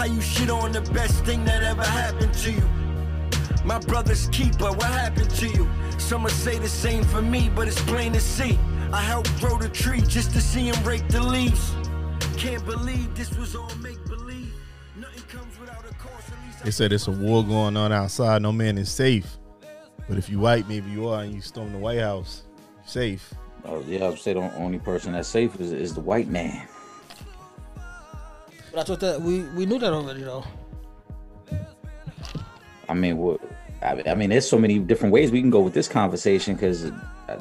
How you shit on the best thing that ever happened to you? My brother's keeper, what happened to you? Some would say the same for me, but it's plain to see. I helped grow the tree just to see him rake the leaves. Can't believe this was all make believe. Nothing comes without a cost. At least They said it's a war going on outside. No man is safe. But if you white, maybe you are, and you storm the White House, you're safe. Oh yeah, I'd say the only person that's safe is, is the white man. But I thought that we we knew that already though. I mean, what? I, mean, there's so many different ways we can go with this conversation because uh,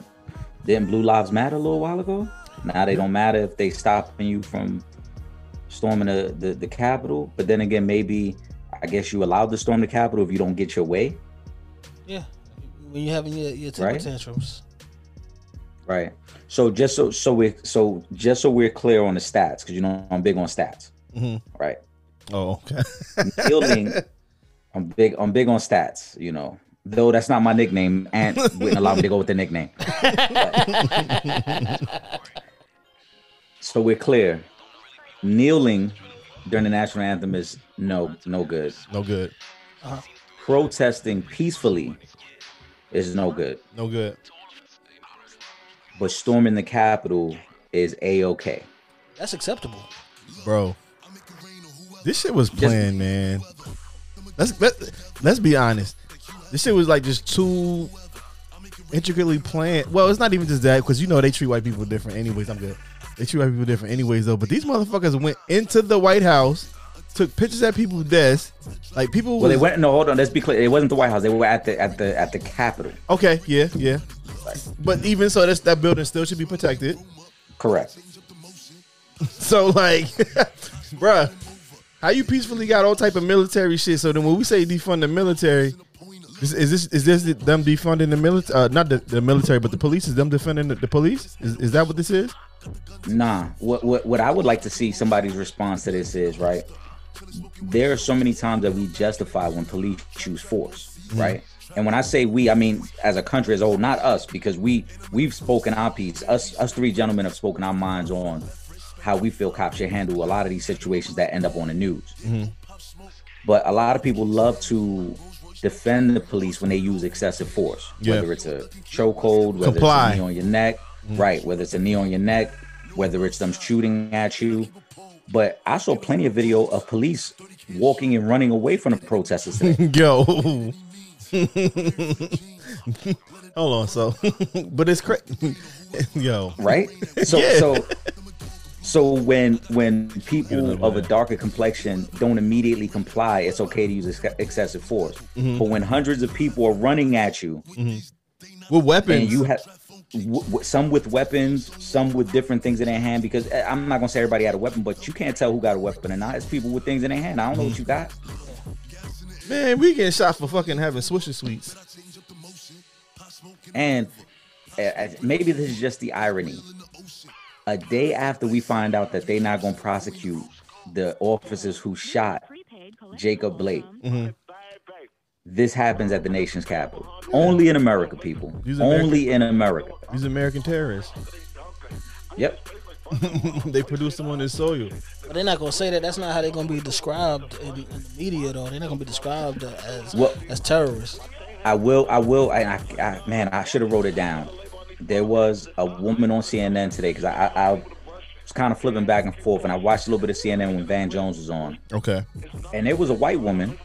didn't Blue Lives Matter a little while ago? Now they don't matter if they stopping you from storming the, the the Capitol. But then again, maybe I guess you allowed to storm the Capitol if you don't get your way, Yeah. When you're having your, your temper Right. tantrums. right? So just so so we so just so we're clear on the stats, because you know I'm big on stats, Mhm. right? Oh, okay. Fielding, I'm big. I'm big on stats. You know, though that's not my nickname. Ant wouldn't allow me to go with the nickname. so we're clear. Kneeling during the national anthem is no no good. no good. Protesting peacefully is no good. No good. But storming the Capitol is a okay. That's acceptable. Bro. This shit was planned, man. Let's let, let's be honest. This shit was like just too intricately planned. Well, it's not even just that because you know they treat white people different. Anyways, I'm good. They treat white people different, anyways, though. But these motherfuckers went into the White House, took pictures at people's desks. Like people. Well, they was- went. No, hold on. Let's be clear. It wasn't the White House. They were at the at the at the Capitol. Okay, yeah, yeah. But even so, that's, that building still should be protected. Correct. So like, bruh, how you peacefully got all type of military shit? So then when we say defund the military, is, is this is this them defunding the military? Uh, not the, the military, but the police. Is them defending the, the police? Is, is that what this is? Nah. What, what what I would like to see somebody's response to this is right. There are so many times that we justify when police choose force, right? And when I say we, I mean as a country as a whole, not us, because we we've spoken our piece. Us us three gentlemen have spoken our minds on how we feel cops should handle a lot of these situations that end up on the news. Mm-hmm. But a lot of people love to defend the police when they use excessive force, Yeah. whether it's a chokehold, whether Comply. it's a knee on your neck, mm-hmm. right? Whether it's a knee on your neck, whether it's them shooting at you. But I saw plenty of video of police walking and running away from the protesters. Yo. Hold on, so, but it's crazy. Yo, right? So Yeah. so so when when people of a darker complexion don't immediately comply, it's okay to use ex- excessive force. Mm-hmm. But when hundreds of people are running at you with weapons, and you have w- w- some with weapons, some with different things in their hand, because uh, I'm not gonna say everybody had a weapon, but you can't tell who got a weapon or not. It's people with things in their hand. I don't know what you got. man, we getting shot for fucking having swisher sweets. And uh, maybe this is just the irony. A day after we find out that they're not going to prosecute the officers who shot Jacob Blake, mm-hmm. this happens at the nation's capital. Only in America, people. These American- Only in America. These American terrorists. Yep. they produce them on this soil. But they're not gonna say that. That's not how they're gonna be described in, in the media, though. They're not gonna be described as Well- as terrorists. I will. I will. I, I, I man, I should have wrote it down. There was a woman on CNN today because I, I, I was kind of flipping back and forth, and I watched a little bit of CNN when Van Jones was on. Okay. and there was a white woman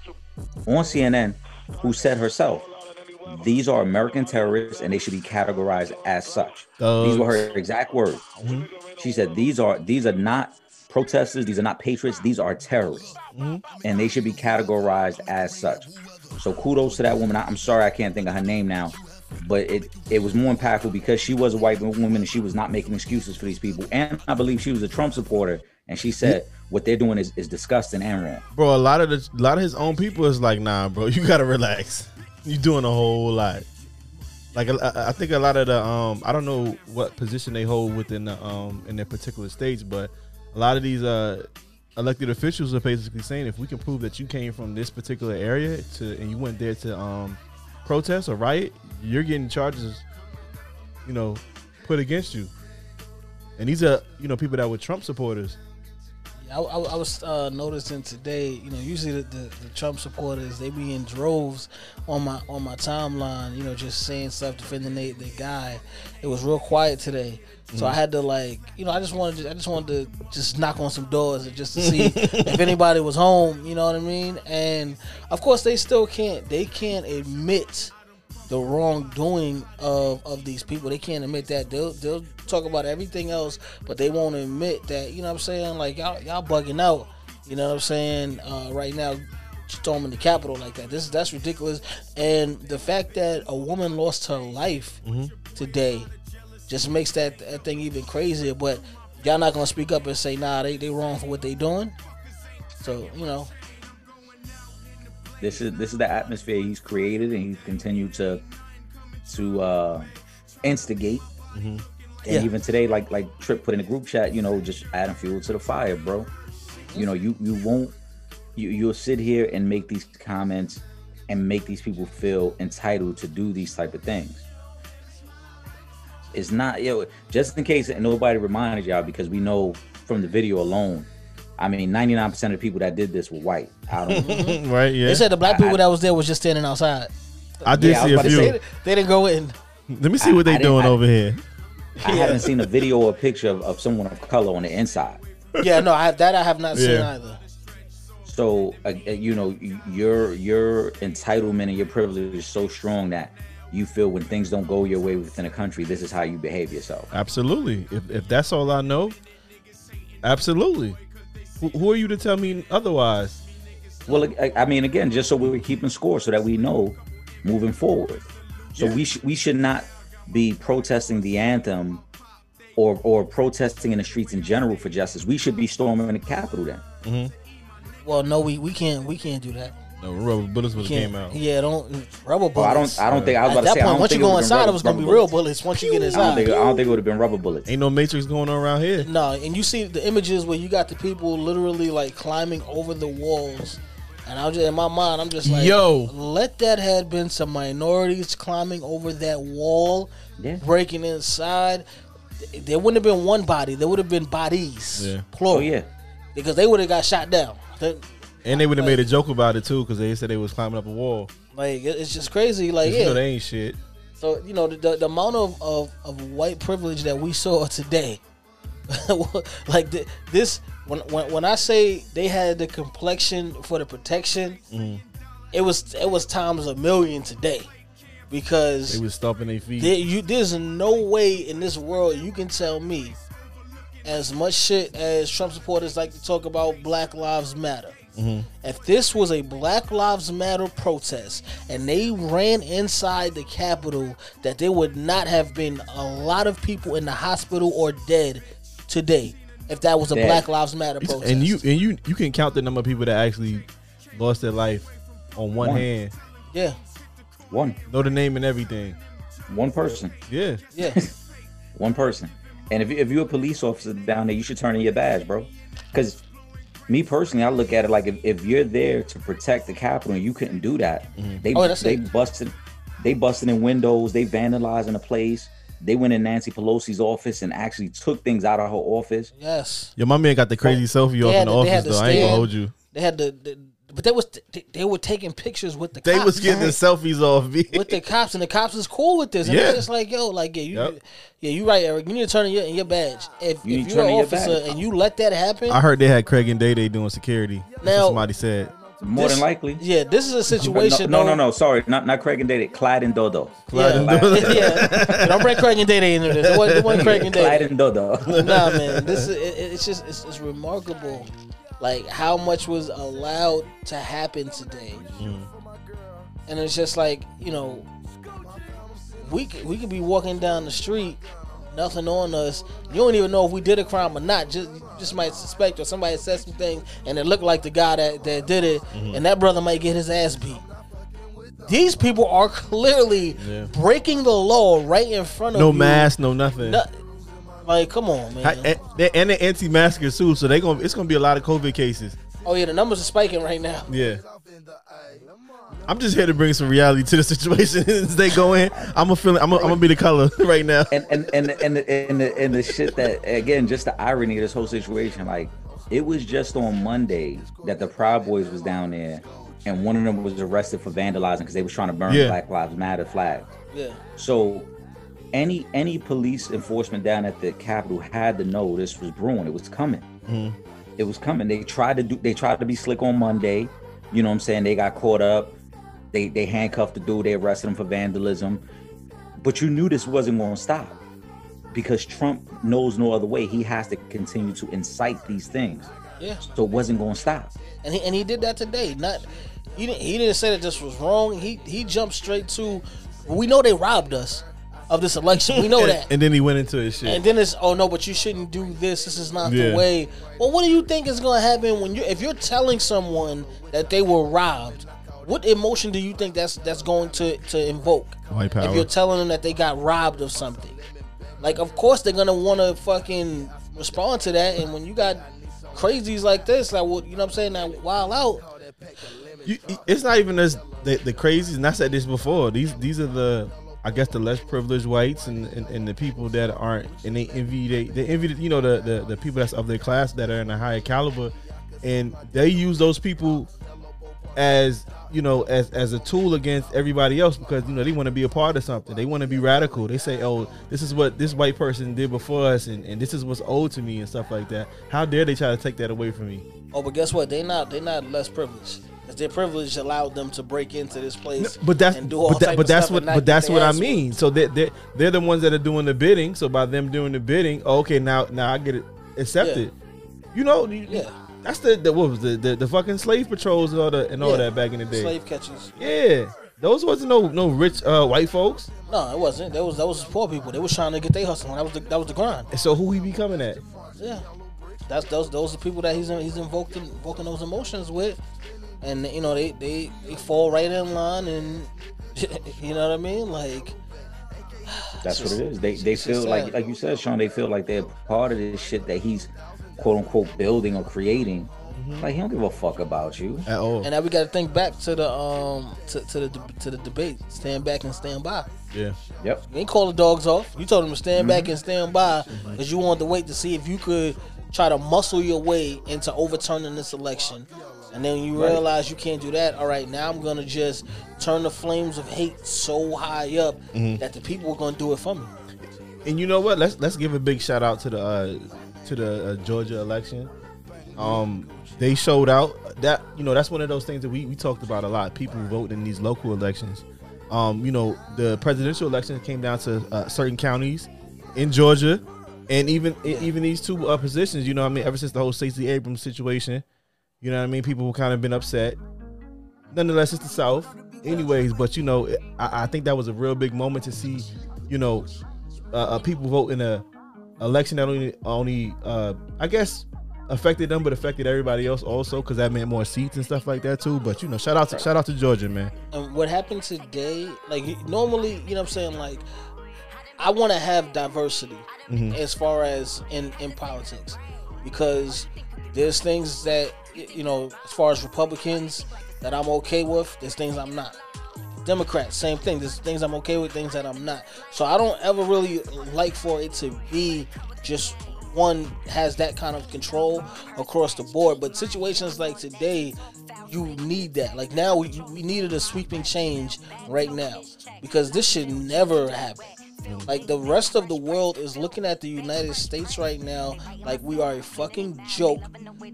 on CNN who said herself, "These are American terrorists, and they should be categorized as such." These were her exact words. Mm-hmm. She said, "These are these are not protesters. These are not patriots. These are terrorists, mm-hmm. and they should be categorized as such." So kudos to that woman. I- I'm sorry I can't think of her name now, but it it was more impactful because she was a white woman and she was not making excuses for these people. And I believe she was a Trump supporter, and she said what they're doing is, is disgusting and wrong. Bro, a lot of the a lot of his own people is like, nah, bro, you gotta relax. You're doing a whole lot. Like I- I, think a lot of the um, I don't know what position they hold within the um in their particular states, but a lot of these uh elected officials are basically saying if we can prove that you came from this particular area to and you went there to um protest or riot, you're getting charges, you know, put against you. And these are you know people that were Trump supporters. I, I, I was uh, noticing today. You know, usually the, the, the, Trump supporters they be in droves on my on my timeline. You know, just saying stuff defending the, the guy. It was real quiet today, so mm-hmm. I had to like, you know, I just wanted to, I just wanted to just knock on some doors just to see if anybody was home. You know what I mean? And of course, they still can't. They can't admit the wrongdoing of of these people. They can't admit that. They'll they'll talk about everything else, but they won't admit that. You know what I'm saying? Like y'all y'all bugging out. You know what I'm saying? Uh, right now, storming the Capitol like that. This that's ridiculous. And the fact that a woman lost her life mm-hmm. today just makes that, that thing even crazier. But y'all not gonna speak up and say, nah, they they wrong for what they doing. So you know, this is this is the atmosphere he's created, and he's continued to to uh, instigate. Mm-hmm. And yeah. even today, like like Trip put in the group chat, you know, just adding fuel to the fire, bro. You know, you you won't you you'll sit here and make these comments and make these people feel entitled to do these type of things. It's not you know, just in case nobody reminded y'all because we know from the video alone I mean, ninety nine percent of the people that did this were white. I don't right? Yeah. They said the black people I, that was there was just standing outside. I did yeah, see I a few. Say, they didn't go in. Let me see what they doing over here. I yeah. haven't seen a video or a picture of, of someone of color on the inside. Yeah, no, I, that I have not seen either. So uh, uh, you know, your your entitlement and your privilege is so strong that you feel when things don't go your way within a country, this is how you behave yourself. Absolutely. If if that's all I know, absolutely. Who are you to tell me otherwise? Well, I mean, again, just so we're keeping score, so that we know moving forward. So yeah. we should we should not be protesting the anthem or or protesting in the streets in general for justice. We should be storming the Capitol then. Mm-hmm. Well, no, we we can't we can't do that. No, rubber bullets was came out. Yeah, don't rubber bullets. Well, I don't. I don't think I was about At that to say. Point, once you go inside, it was gonna be real bullets. Once you get inside, I don't think, I don't think it would have been rubber bullets. Ain't no matrix going on around here. No, and you see the images where you got the people literally like climbing over the walls, and I was just in my mind, I'm just like, yo, let that had been some minorities climbing over that wall, yeah. breaking inside. There wouldn't have been one body. There would have been bodies. Yeah. Plural. Oh yeah. Because they would have got shot down. And they would have like, made a joke about it too, because they said they was climbing up a wall. Like it's just crazy. Like yeah, you know, they ain't shit. So you know the, the, the amount of, of, of white privilege that we saw today, like the, this when, when when I say they had the complexion for the protection, mm. it was it was times a million today because they was stomping their feet. You, there's no way in this world you can tell me as much shit as Trump supporters like to talk about Black Lives Matter Mm-hmm. If this was a Black Lives Matter protest and they ran inside the Capitol, that there would not have been a lot of people in the hospital or dead today. If that was a dead. Black Lives Matter protest, and you and you you can count the number of people that actually lost their life on one, one. hand. Yeah, one. Know the name and everything. One person. Yeah, yeah. one person. And if, if you're a police officer down there, you should turn in your badge, bro. Because me personally, I look at it like if, if you're there to protect the Capitol and you couldn't do that, mm-hmm. they oh, they it. busted they busted in windows, they vandalizing the place. They went in Nancy Pelosi's office and actually took things out of her office. Yes. Yo, my man got the crazy selfie off in the office though. I ain't gonna hold you. They had the, the but they was they were taking pictures with the. Cops. They cops, was getting right? the selfies off me with the cops, and the cops was cool with this. And yeah, it's like yo, like yeah, you, yep. yeah, you right, Eric. You need to turn in your, in your badge. If, you if you're an officer and you let that happen, I heard they had Craig and Day Day doing security. Now somebody said. More this, than likely. Yeah, this is a situation. No, no, no, no, Sorry, not not Craig and Day Day. Clyde and Dodo. Clyde yeah. and Dodo. yeah, don't bring Craig and Day Day into this. It wasn't, it wasn't Craig and Day. Clyde and Dodo. nah, man, this is it, it's just it's, it's remarkable like how much was allowed to happen today. Mm. And it's just like, you know, we could, we could be walking down the street, nothing on us. You don't even know if we did a crime or not. Just just might suspect or somebody said some things and it looked like the guy that, that did it, mm-hmm. and that brother might get his ass beat. These people are clearly yeah. breaking the law right in front of no you. No mask, no nothing. No, like, come on, man. And, and the anti-maskers too, so they going it's gonna be a lot of COVID cases. Oh yeah, the numbers are spiking right now. Yeah. I'm just here to bring some reality to the situation as they go in. I'm gonna feel. I'm gonna, I'm gonna be the color right now. And and and and and the, and the, and the shit that again, just the irony of this whole situation. Like It was just on Monday that the Proud Boys was down there, and one of them was arrested for vandalizing because they was trying to burn yeah. Black Lives Matter flag. Yeah. So any any police enforcement down at the Capitol had to know this was brewing. It was coming. Mm-hmm. It was coming. They tried to do. They tried to be slick on Monday. You know what I'm saying? They got caught up. They they handcuffed the dude. They arrested him for vandalism. But you knew this wasn't going to stop because Trump knows no other way. He has to continue to incite these things. Yeah. So it wasn't going to stop. And he and he did that today. Not he didn't he didn't say that this was wrong. He he jumped straight to we know they robbed us of this election. We know and, that. And then he went into his shit. And then it's oh no, but you shouldn't do this. This is not yeah. the way. Well, what do you think is going to happen when you if you're telling someone that they were robbed? What emotion do you think that's that's going to to invoke? White power. If you're telling them that they got robbed of something, like of course they're gonna want to fucking respond to that. And when you got crazies like this, like what you know what I'm saying, that wild out. You, it's not even as the, the crazies, and I said this before. These these are the I guess the less privileged whites and, and, and, the people that aren't and they envy they, they envy you know the, the the people that's of their class that are in a higher caliber. And they use those people as you know as as a tool against everybody else because you know they want to be a part of something. They want to be radical. They say oh this is what this white person did before us and, and this is what's owed to me and stuff like that. How dare they try to take that away from me? Oh but guess what? They not they not less privileged their privilege allowed them to break into this place. but that's but, that, but that's what but that's what I mean. So they they they're the ones that are doing the bidding. So by them doing the bidding, oh, okay, now now I get it accepted. Yeah. You know, yeah. That's the, the what was the, the, the fucking slave patrols and all the and all yeah. that back in the day. Slave catchers. Yeah. Those wasn't no no rich uh, white folks. No, it wasn't. That was that was poor people. They was trying to get their hustle. That was the, that was the grind. And so who he be coming at? Yeah, that's those those are people that he's he's invoking invoking those emotions with and you know they they, they fall right in line, and you know what I mean, like. That's just, what it is. They they feel like like you said, Sean. They feel like they're part of this shit that he's quote unquote building or creating. Mm-hmm. Like he don't give a fuck about you at all. And now we got to think back to the um to, to the to the debate. Stand back and stand by. Yeah. Yep. You ain't call the dogs off. You told them to stand mm-hmm. back and stand by because you wanted to wait to see if you could try to muscle your way into overturning this election and then you realize you can't do that. All right, now I'm gonna just turn the flames of hate so high up mm-hmm. that the people are gonna do it for me. And you know what? Let's let's give a big shout out to the uh, to the uh, Georgia election. Um, they showed out that you know that's one of those things that we, we talked about a lot. People vote in these local elections. Um, you know, the presidential election came down to uh, certain counties in Georgia, and even even these two uh, positions. You know, I mean, ever since the whole Stacey Abrams situation, you know what I mean? People have kind of been upset. Nonetheless, it's the South. Anyways, but you know, I, I think that was a real big moment to see, you know, uh, uh, people vote in a election that only only uh, I guess affected them, but affected everybody else also because that meant more seats and stuff like that too. But you know, shout out to shout out to Georgia, man. And what happened today? Like normally, you know, what I'm saying like I want to have diversity mm-hmm. as far as in in politics because there's things that you know, as far as Republicans that I'm okay with, there's things I'm not. Democrats, same thing. There's things I'm okay with, things that I'm not. So I don't ever really like for it to be just one has that kind of control across the board. But situations like today, you need that. Like now, we, we needed a sweeping change right now because this should never happen. Like the rest of the world is looking at the United States right now like we are a fucking joke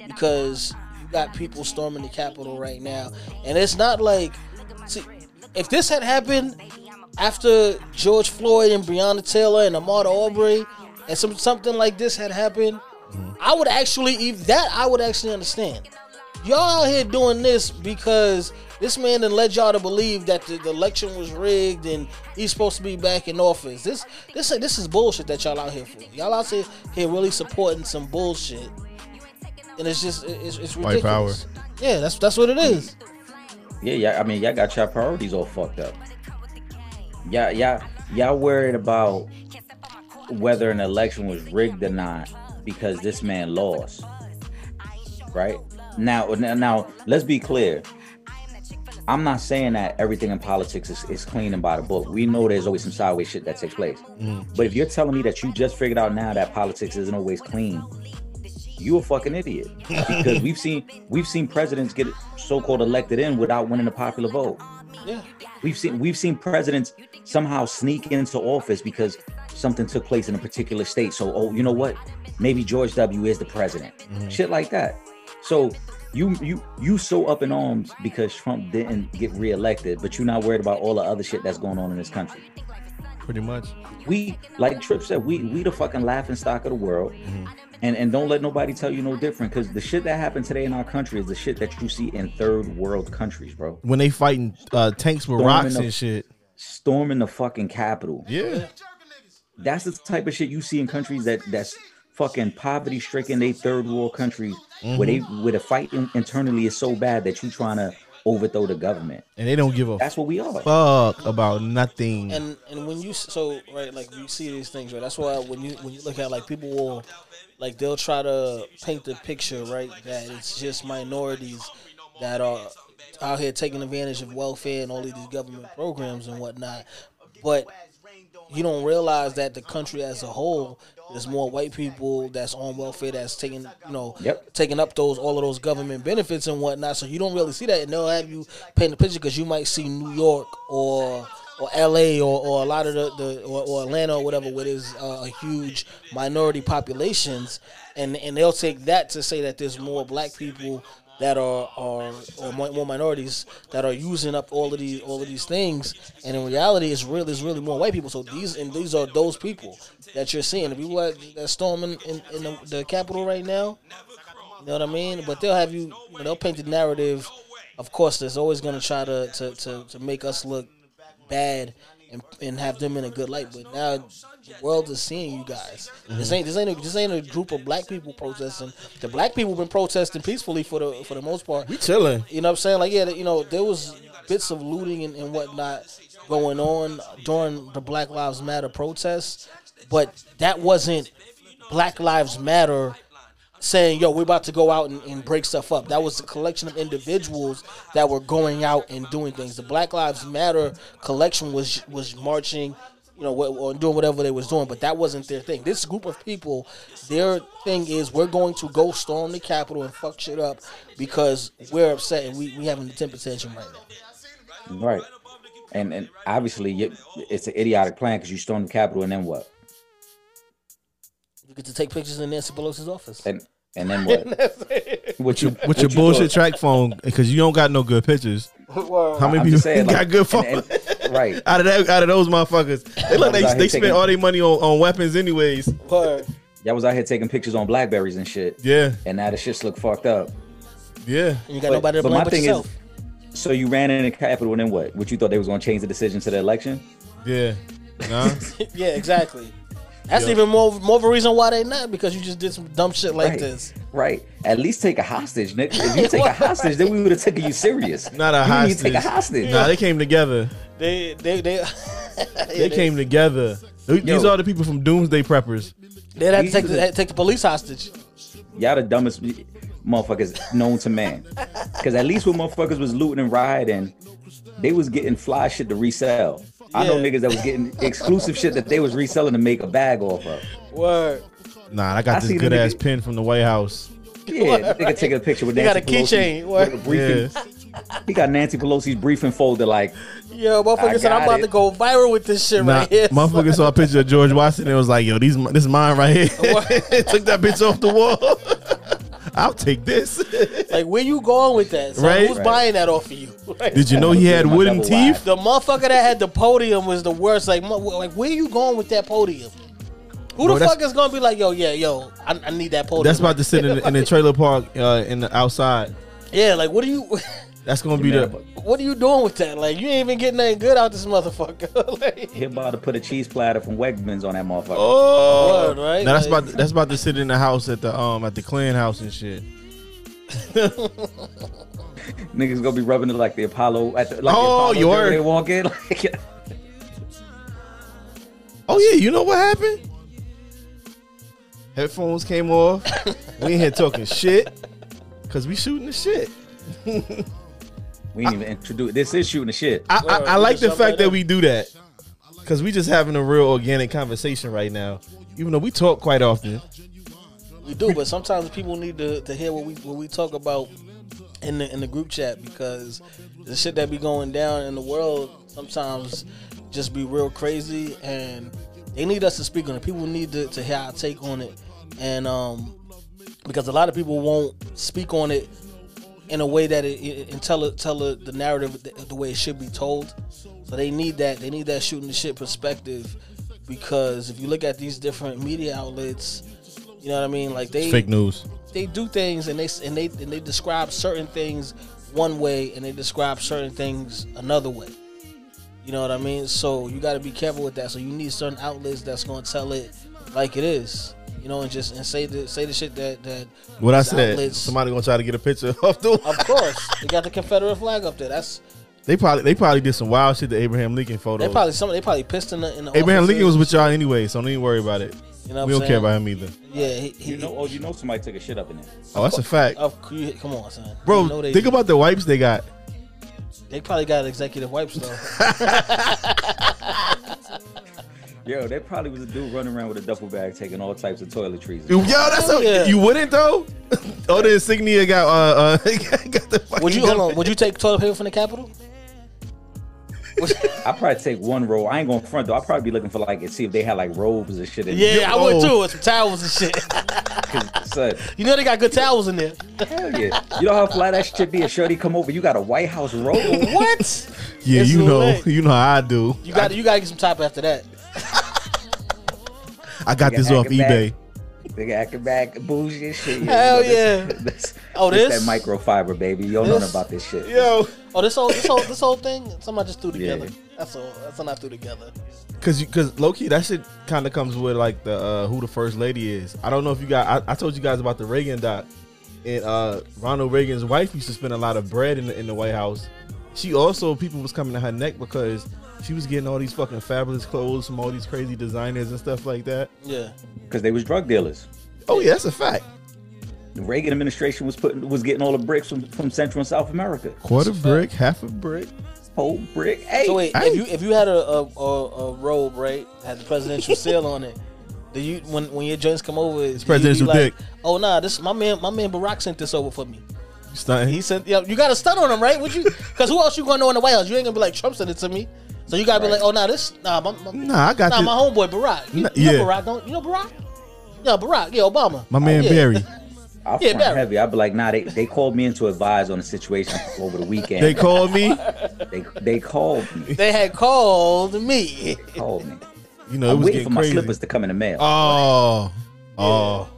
because you got people storming the Capitol right now, and it's not like, see, if this had happened after George Floyd and Breonna Taylor and Ahmaud Arbery, and some something like this had happened, mm-hmm. I would actually, if that I would actually understand. Y'all out here doing this because this man then led y'all to believe that the, the, election was rigged and he's supposed to be back in office. This this this is bullshit that y'all out here for. Y'all out here, here really supporting some bullshit and it's just it's, it's ridiculous. White power. Yeah, that's that's what it is. Yeah, yeah. I mean, y'all got your priorities all fucked up. Yeah, yeah, y'all worried about whether an election was rigged or not because this man lost. Right now, now let's be clear. I'm not saying that everything in politics is, is clean and by the book. We know there's always some sideways shit that takes place. Mm. But if you're telling me that you just figured out now that politics isn't always clean, you a fucking idiot because we've seen we've seen presidents get so-called elected in without winning a popular vote. Yeah. We've seen we've seen presidents somehow sneak into office because something took place in a particular state. So, oh, you know what? Maybe George W is the president. Mm-hmm. Shit like that. So you you you so up in arms because Trump didn't get reelected, but you're not worried about all the other shit that's going on in this country. Pretty much. We like Trip said, we we the fucking laughing stock of the world. Mm-hmm. And and don't let nobody tell you no different because the shit that happened today in our country is the shit that you see in third world countries, bro. When they fighting uh, tanks with storming rocks the, and shit. Storming the fucking capital. Yeah. That's the type of shit you see in countries that that's fucking poverty stricken, they third world countries mm-hmm. where they where the fight in, internally is so bad that you trying to overthrow the government, and they don't give a that's what we are. Fuck about nothing. And and when you so right, like you see these things, right? That's why when you when you look at like people will like they'll try to paint the picture, right? That it's just minorities that are out here taking advantage of welfare and all of these government programs and whatnot. But you don't realize that the country as a whole there's more white people that's on welfare that's taking you know yep. taking up those all of those government benefits and whatnot. So you don't really see that, and they'll have you paint the picture because you might see New York or or L.A. or, or a lot of the, the or, or Atlanta or whatever, where there's uh, a huge minority populations, and and they'll take that to say that there's more black people that are are or more minorities that are using up all of these all of these things, and in reality, it's really it's really more white people. So these and these are those people that you're seeing. The people that, that storming in, in the, the Capitol right now, you know what I mean. But they'll have you, you know, they'll paint the narrative. Of course, there's always going to try to to to make us look bad and, and have them in a good light. But now the world is seeing you guys. Mm-hmm. This ain't this ain't a, this ain't a group of black people protesting. The black people been protesting peacefully for the for the most part. We chilling. You know what I'm saying? Like yeah, you know there was bits of looting and, and whatnot going on during the Black Lives Matter protests, but that wasn't Black Lives Matter saying, "Yo, we're about to go out and, and, break stuff up." That was a collection of individuals that were going out and doing things. The Black Lives Matter collection was was marching, you know, or doing whatever they was doing, but that wasn't their thing. This group of people, their thing is, we're going to go storm the Capitol and fuck shit up because we're upset and we we having the temper tantrum right now. Right, and and obviously it's an idiotic plan because you storm the Capitol and then what? You get to take pictures in Nancy Pelosi's office. And and then what? with your with your bullshit TracFone because you don't got no good pictures. Well, How many people saying, got like, good phone? And, and, right. out of that, out of those motherfuckers, they look they, they spend all their money on, on weapons anyways. Y'all was out here taking pictures on Blackberries and shit. Yeah. And now the shit's look fucked up. Yeah. And you got but, nobody to blame but, my thing yourself. Is, so you ran in the Capitol and then what? What you thought they was gonna change the decision to the election? Yeah. Nah. yeah, exactly. That's even more more of a reason why they not because you just did some dumb shit like right. this. Right. At least take a hostage, Nick. If you take a hostage, then we would have taken you serious. Not a you hostage. take a hostage. Nah, they came together. They they they they, they came together. These Yo, are the people from Doomsday Preppers. They had to take the, take the police hostage. Y'all the dumbest motherfuckers known to man. Because at least when motherfuckers was looting and rioting, they was getting fly shit to resell. I know niggas that was getting exclusive shit that they was reselling to make a bag off of. What? Nah, I got I this good ass pin from the White House. Yeah, what? nigga taking a picture with Nancy He got a keychain. What? Briefing. Yeah. He got Nancy Pelosi's briefing folder like. Yo, motherfucker said I'm about it. to go viral with this shit nah, right here. Motherfucker saw a picture of George Washington and was like, "Yo, these this is mine right here." Took that bitch off the wall. I'll take this. like, where you going with that? So right? Who's right. buying that off of you? Did you know he had wooden teeth? The motherfucker that had the podium was the worst. Like, like where you going with that podium? Who Bro, the fuck is gonna be like, yo, yeah, yo, I, I need that podium. That's about to sit in, in the trailer park uh, in the outside. Yeah, like, what do you? That's gonna be the. What are you doing with that? Like, you ain't even getting nothing good out this motherfucker. like, he about to put a cheese platter from Wegmans on that motherfucker. Oh, Word, right? Now that's like, about to, that's about to sit in the house at the um at the Klan house and shit. Niggas gonna be rubbing it like the Apollo at the like oh, the Apollo they walk in. Like, oh yeah, you know what happened? Headphones came off. we ain't here talking shit because we shooting the shit. We ain't even introduce. This is shooting the shit. I, I, I like the fact that we do that because we just having a real organic conversation right now. Even though we talk quite often, We do, but sometimes people need to, to hear what we what we talk about in the in the group chat because the shit that be going down in the world sometimes just be real crazy and they need us to speak on it. People need to, to hear our take on it. And um because a lot of people won't speak on it in a way that it, it and tell it tell it, the narrative the, the way it should be told. So they need that they need that shooting the shit perspective because if you look at these different media outlets, you know what I mean, like they it's fake news. They do things and they and they and they describe certain things one way and they describe certain things another way. You know what I mean? So you got to be careful with that. So you need certain outlets that's going to tell it like it is you know, and just and say the say the shit that that. What I said. Outlets, somebody gonna try to get a picture of the. Of course, they got the Confederate flag up there. That's. They probably they probably did some wild shit to Abraham Lincoln photos. They probably some they probably pissed in the. In the Abraham Lincoln was with y'all anyway, so don't even worry about it. You know we don't saying? care about him either. Yeah, he, he, you know. Oh, you know somebody took a shit up in there. Oh, that's a fact. Of, come on, son. Bro, you know think about the wipes they got. They probably got executive wipes though. Yo, there probably was a dude running around with a duffel bag taking all types of toiletries. Yo, that's oh, yeah. you wouldn't though. oh, the insignia got uh, uh got the. Would you hold on? Would you take toilet paper from the Capitol? I probably take one roll. I ain't going front though. I probably be looking for like and see if they had like robes and shit. In yeah, there. I would too. With some towels and shit. son, you know they got good towels in there. Hell yeah! You know how fly that shit be? A shorty come over, you got a White House robe. what? Yeah, it's you know, lit. you know how I do. You got you got to get some top after that. I got this off eBay. Big acrobat bougie shit. Hell yeah! this, oh, this, that microfiber, baby. You don't know about this shit. Yo. Oh, this whole this whole this whole thing. Somebody just threw together. Yeah. That's all. That's all I threw together. Cause you, cause low key, that shit kind of comes with like the uh, who the first lady is. I don't know if you got. I, I told you guys about the Reagan doc, and uh, Ronald Reagan's wife used to spend a lot of bread in the, in the White House. She also people was coming to her neck because she was getting all these fucking fabulous clothes from all these crazy designers and stuff like that. Yeah, because they was drug dealers. Oh yeah, that's a fact. The Reagan administration was putting was getting all the bricks from, from Central and South America. Quarter brick, half a brick, whole brick. Hey, so wait, if you if you had a a, a, a robe right had the presidential seal on it. Do you when when your joints come over? It's presidential like, dick. Oh nah, this my man my man Barack sent this over for me. Stunting. He sent. Yeah, you got to stun on him, right? Would you? Because who else you gonna know in the White House? You ain't gonna be like Trump sent it to me. So you gotta right. be like, oh, nah, this, nah, my, my, nah, I got nah, this. my homeboy Barack. You, you yeah. know Barack, don't you know Barack? Yeah, Barack, yeah, Obama. My man oh, yeah. Barry. i yeah, Barry. heavy. I'd be like, nah, they, they called me in to advise on the situation over the weekend. They called me. They they called me. They had called me. They called me. You know, I'm waiting for crazy. my slippers to come in the mail. Oh, oh.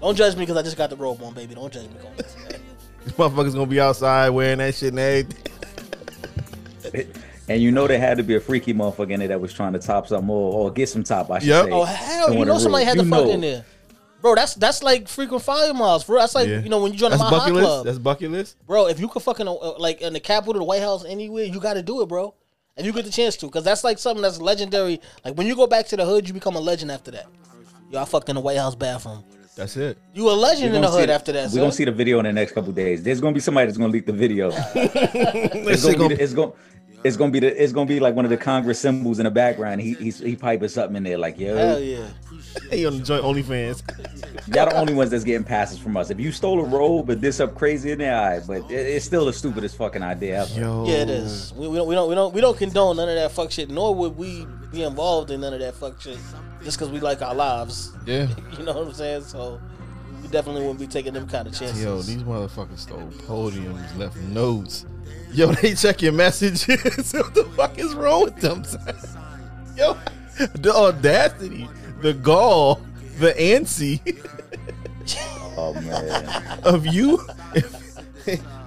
Don't judge me because I just got the robe on, baby. Don't judge me. These motherfuckers gonna be outside wearing that shit and everything. And you know there had to be a freaky motherfucker in there that was trying to top something or, or get some top. I should yep. say. Oh hell, you know somebody had to fuck in there. Bro, that's that's like frequent flyer miles, bro. That's like yeah. you know when you join that's a my bucket list. club. That's bucket list, bro. If you could fucking uh, like in the Capitol, the White House, anywhere, you got to do it, bro. And you get the chance to, because that's like something that's legendary. Like when you go back to the hood, you become a legend after that. Yo, I fucked in the White House bathroom. That's it. You a legend in the hood after that. We're gonna see the video in the next couple days. There's gonna be somebody that's gonna leak the video. it's, gonna be, it's gonna it's gonna be the it's gonna be like one of the Congress symbols in the background. He he's, he piping something in there like yo. Hell yeah. He on the joint OnlyFans. Y'all the only ones that's getting passes from us. If you stole a robe but this up crazy in there, all right, but it, it's still the stupidest fucking idea ever. Yo. Yeah, it is. We, we, don't we don't we don't we don't condone none of that fuck shit. Nor would we be involved in none of that fuck shit just because we like our lives. Yeah. you know what I'm saying? So we definitely wouldn't be taking them kind of chances. Yo, these motherfuckers stole podiums, left notes. Yo, they check your messages. what the fuck is wrong with them? Yo, the audacity, the gall, the antsy. oh man, of you,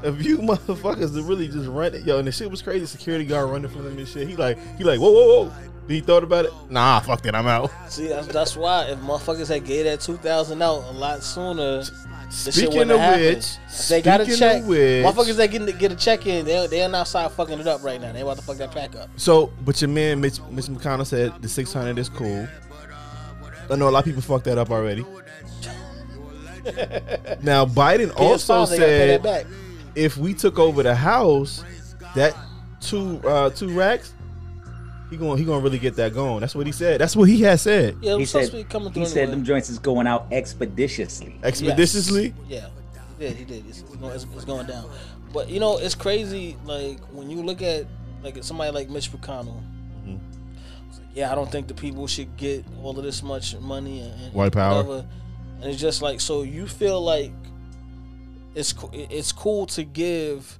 of you motherfuckers to really just run it. Yo, and the shit was crazy. Security guard running from them and shit. He like, he like, whoa, whoa, whoa. He thought about it. Nah, fuck that. I'm out. See, that's that's why if motherfuckers had gave that two thousand out a lot sooner, Speaking of which, they got a check. Which, motherfuckers that get get a check in, they they are outside fucking it up right now. They about to fuck that pack up. So, but your man Mitch, Mitch McConnell said the six hundred is cool. I know a lot of people fucked that up already. now Biden also said if we took over the house, that two uh, two racks he going he gonna really get that going. That's what he said. That's what he has said. Yeah, he said, he said them joints is going out expeditiously. Expeditiously? Yes. Yeah, he did. He did. It's, it's, going, it's, it's, going, down. But you know, it's crazy. Like when you look at like somebody like Mitch McConnell. Mm-hmm. Like, yeah, I don't think the people should get all of this much money and, and white power. Whatever. And it's just like so you feel like it's it's cool to give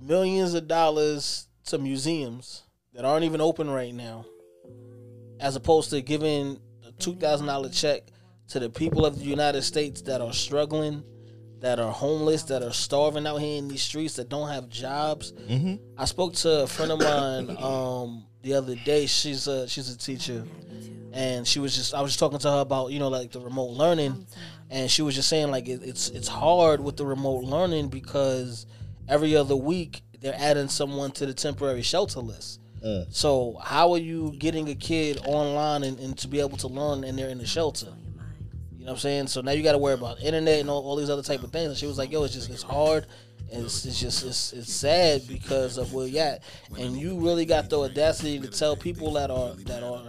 millions of dollars to museums that aren't even open right now, as opposed to giving a two thousand dollar check to the people of the United States that are struggling, that are homeless, that are starving out here in these streets, that don't have jobs. Mm-hmm. I spoke to a friend of mine um, the other day. She's a she's a teacher, and she was just I was just talking to her about you know like the remote learning, and she was just saying like it, it's it's hard with the remote learning because every other week they're adding someone to the temporary shelter list. Mm. So how are you getting a kid online and, and, to be able to learn and they're in the shelter? You know what I'm saying? So now you got to worry about internet and all, all, these other type of things. And she was like, "Yo, it's just it's hard. And it's, it's just it's, it's sad because of where you at, and you really got the audacity to tell people that are that are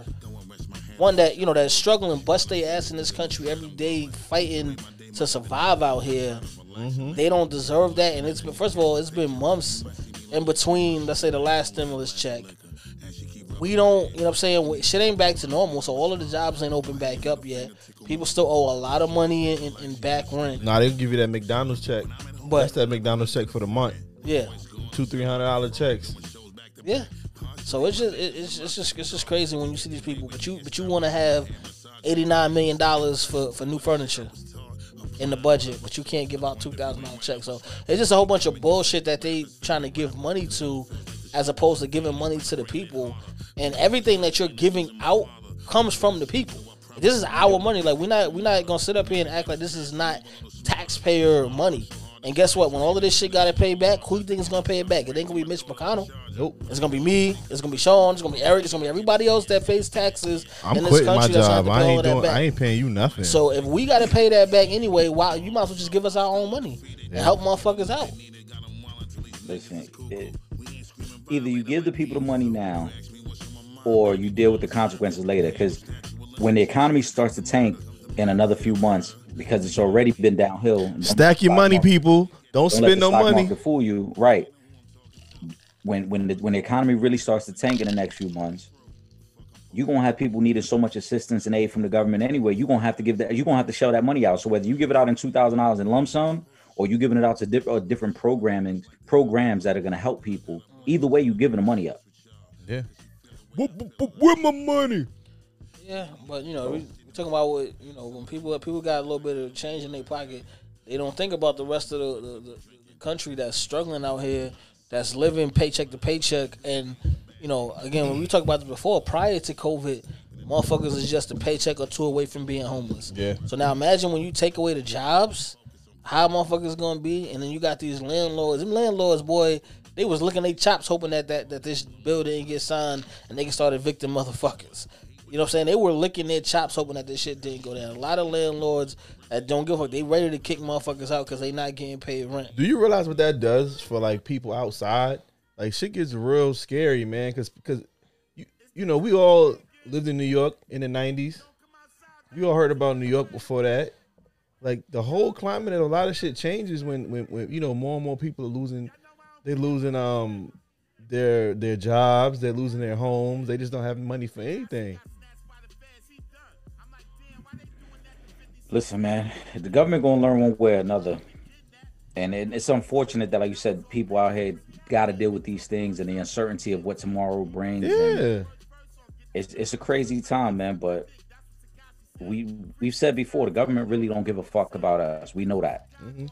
one that you know that's struggling, bust their ass in this country every day, fighting to survive out here. Mm-hmm. They don't deserve that, and it's been first of all, it's been months in between. Let's say the last stimulus check. We don't, you know what I'm saying? Shit ain't back to normal, so all of the jobs ain't open back up yet. People still owe a lot of money in, in, in back rent. Nah, they give you that McDonald's check. But that's that McDonald's check for the month. Yeah, two three hundred dollar checks. Yeah, so it's just it's, it's just it's just crazy when you see these people, but you but you want to have eighty nine million dollars for for new furniture in the budget, but you can't give out two thousand dollar checks. So it's just a whole bunch of bullshit that they trying to give money to, as opposed to giving money to the people. And everything that you're giving out comes from the people. This is our money. Like we're not we're not gonna sit up here and act like this is not taxpayer money. And guess what? When all of this shit got to pay back, who you think is gonna pay it back? It ain't gonna be Mitch McConnell. Nope. It's gonna be me. It's gonna be Sean. It's gonna be Eric. It's gonna be everybody else that pays taxes I'm in this quitting country. My job. I ain't doing. I ain't paying you nothing. So if we got to pay that back anyway, why you might as well just give us our own money yeah. and help motherfuckers out. Listen, it, either you give the people the money now, or you deal with the consequences later. Because when the economy starts to tank in another few months, because it's already been downhill. Stack your money, market. people. Don't, don't spend no money. To fool you, right? When when the, when the economy really starts to tank in the next few months, you're gonna have people needing so much assistance and aid from the government anyway. You're gonna have to give that. You're gonna have to shell that money out. So whether you give it out in two thousand dollars in lump sum or you're giving it out to different uh, different programming programs that are gonna help people, either way, you're giving the money up. Yeah. Where my money? Yeah, but you know, we, are talking about what you know when people people got a little bit of change in their pocket, they don't think about the rest of the, the, the country that's struggling out here, that's living paycheck to paycheck, and you know, again, when we talked about this before, prior to COVID, motherfuckers is just a paycheck or two away from being homeless. Yeah. So now imagine when you take away the jobs, how motherfuckers gonna be, and then you got these landlords. Them landlords, boy, they was looking their chops, hoping that, that that this bill didn't get signed, and they can start evicting motherfuckers. You know what I'm saying? They were licking their chops hoping that this shit didn't go down. A lot of landlords that don't give a fuck, they ready to kick motherfuckers out because they not getting paid rent. Do you realize what that does for like people outside? Like shit gets real scary, man. Because because you you know we all lived in New York in the '90s. We all heard about New York before that. Like the whole climate and a lot of shit changes when when, when you know more and more people are losing. They're losing um their their jobs. They're losing their homes. They just don't have money for anything. Listen, man, the government gonna learn one way or another, and it, it's unfortunate that, like you said, people out here got to deal with these things and the uncertainty of what tomorrow brings. Yeah, it's it's a crazy time, man. But we we've said before, the government really don't give a fuck about us. We know that, mm-hmm.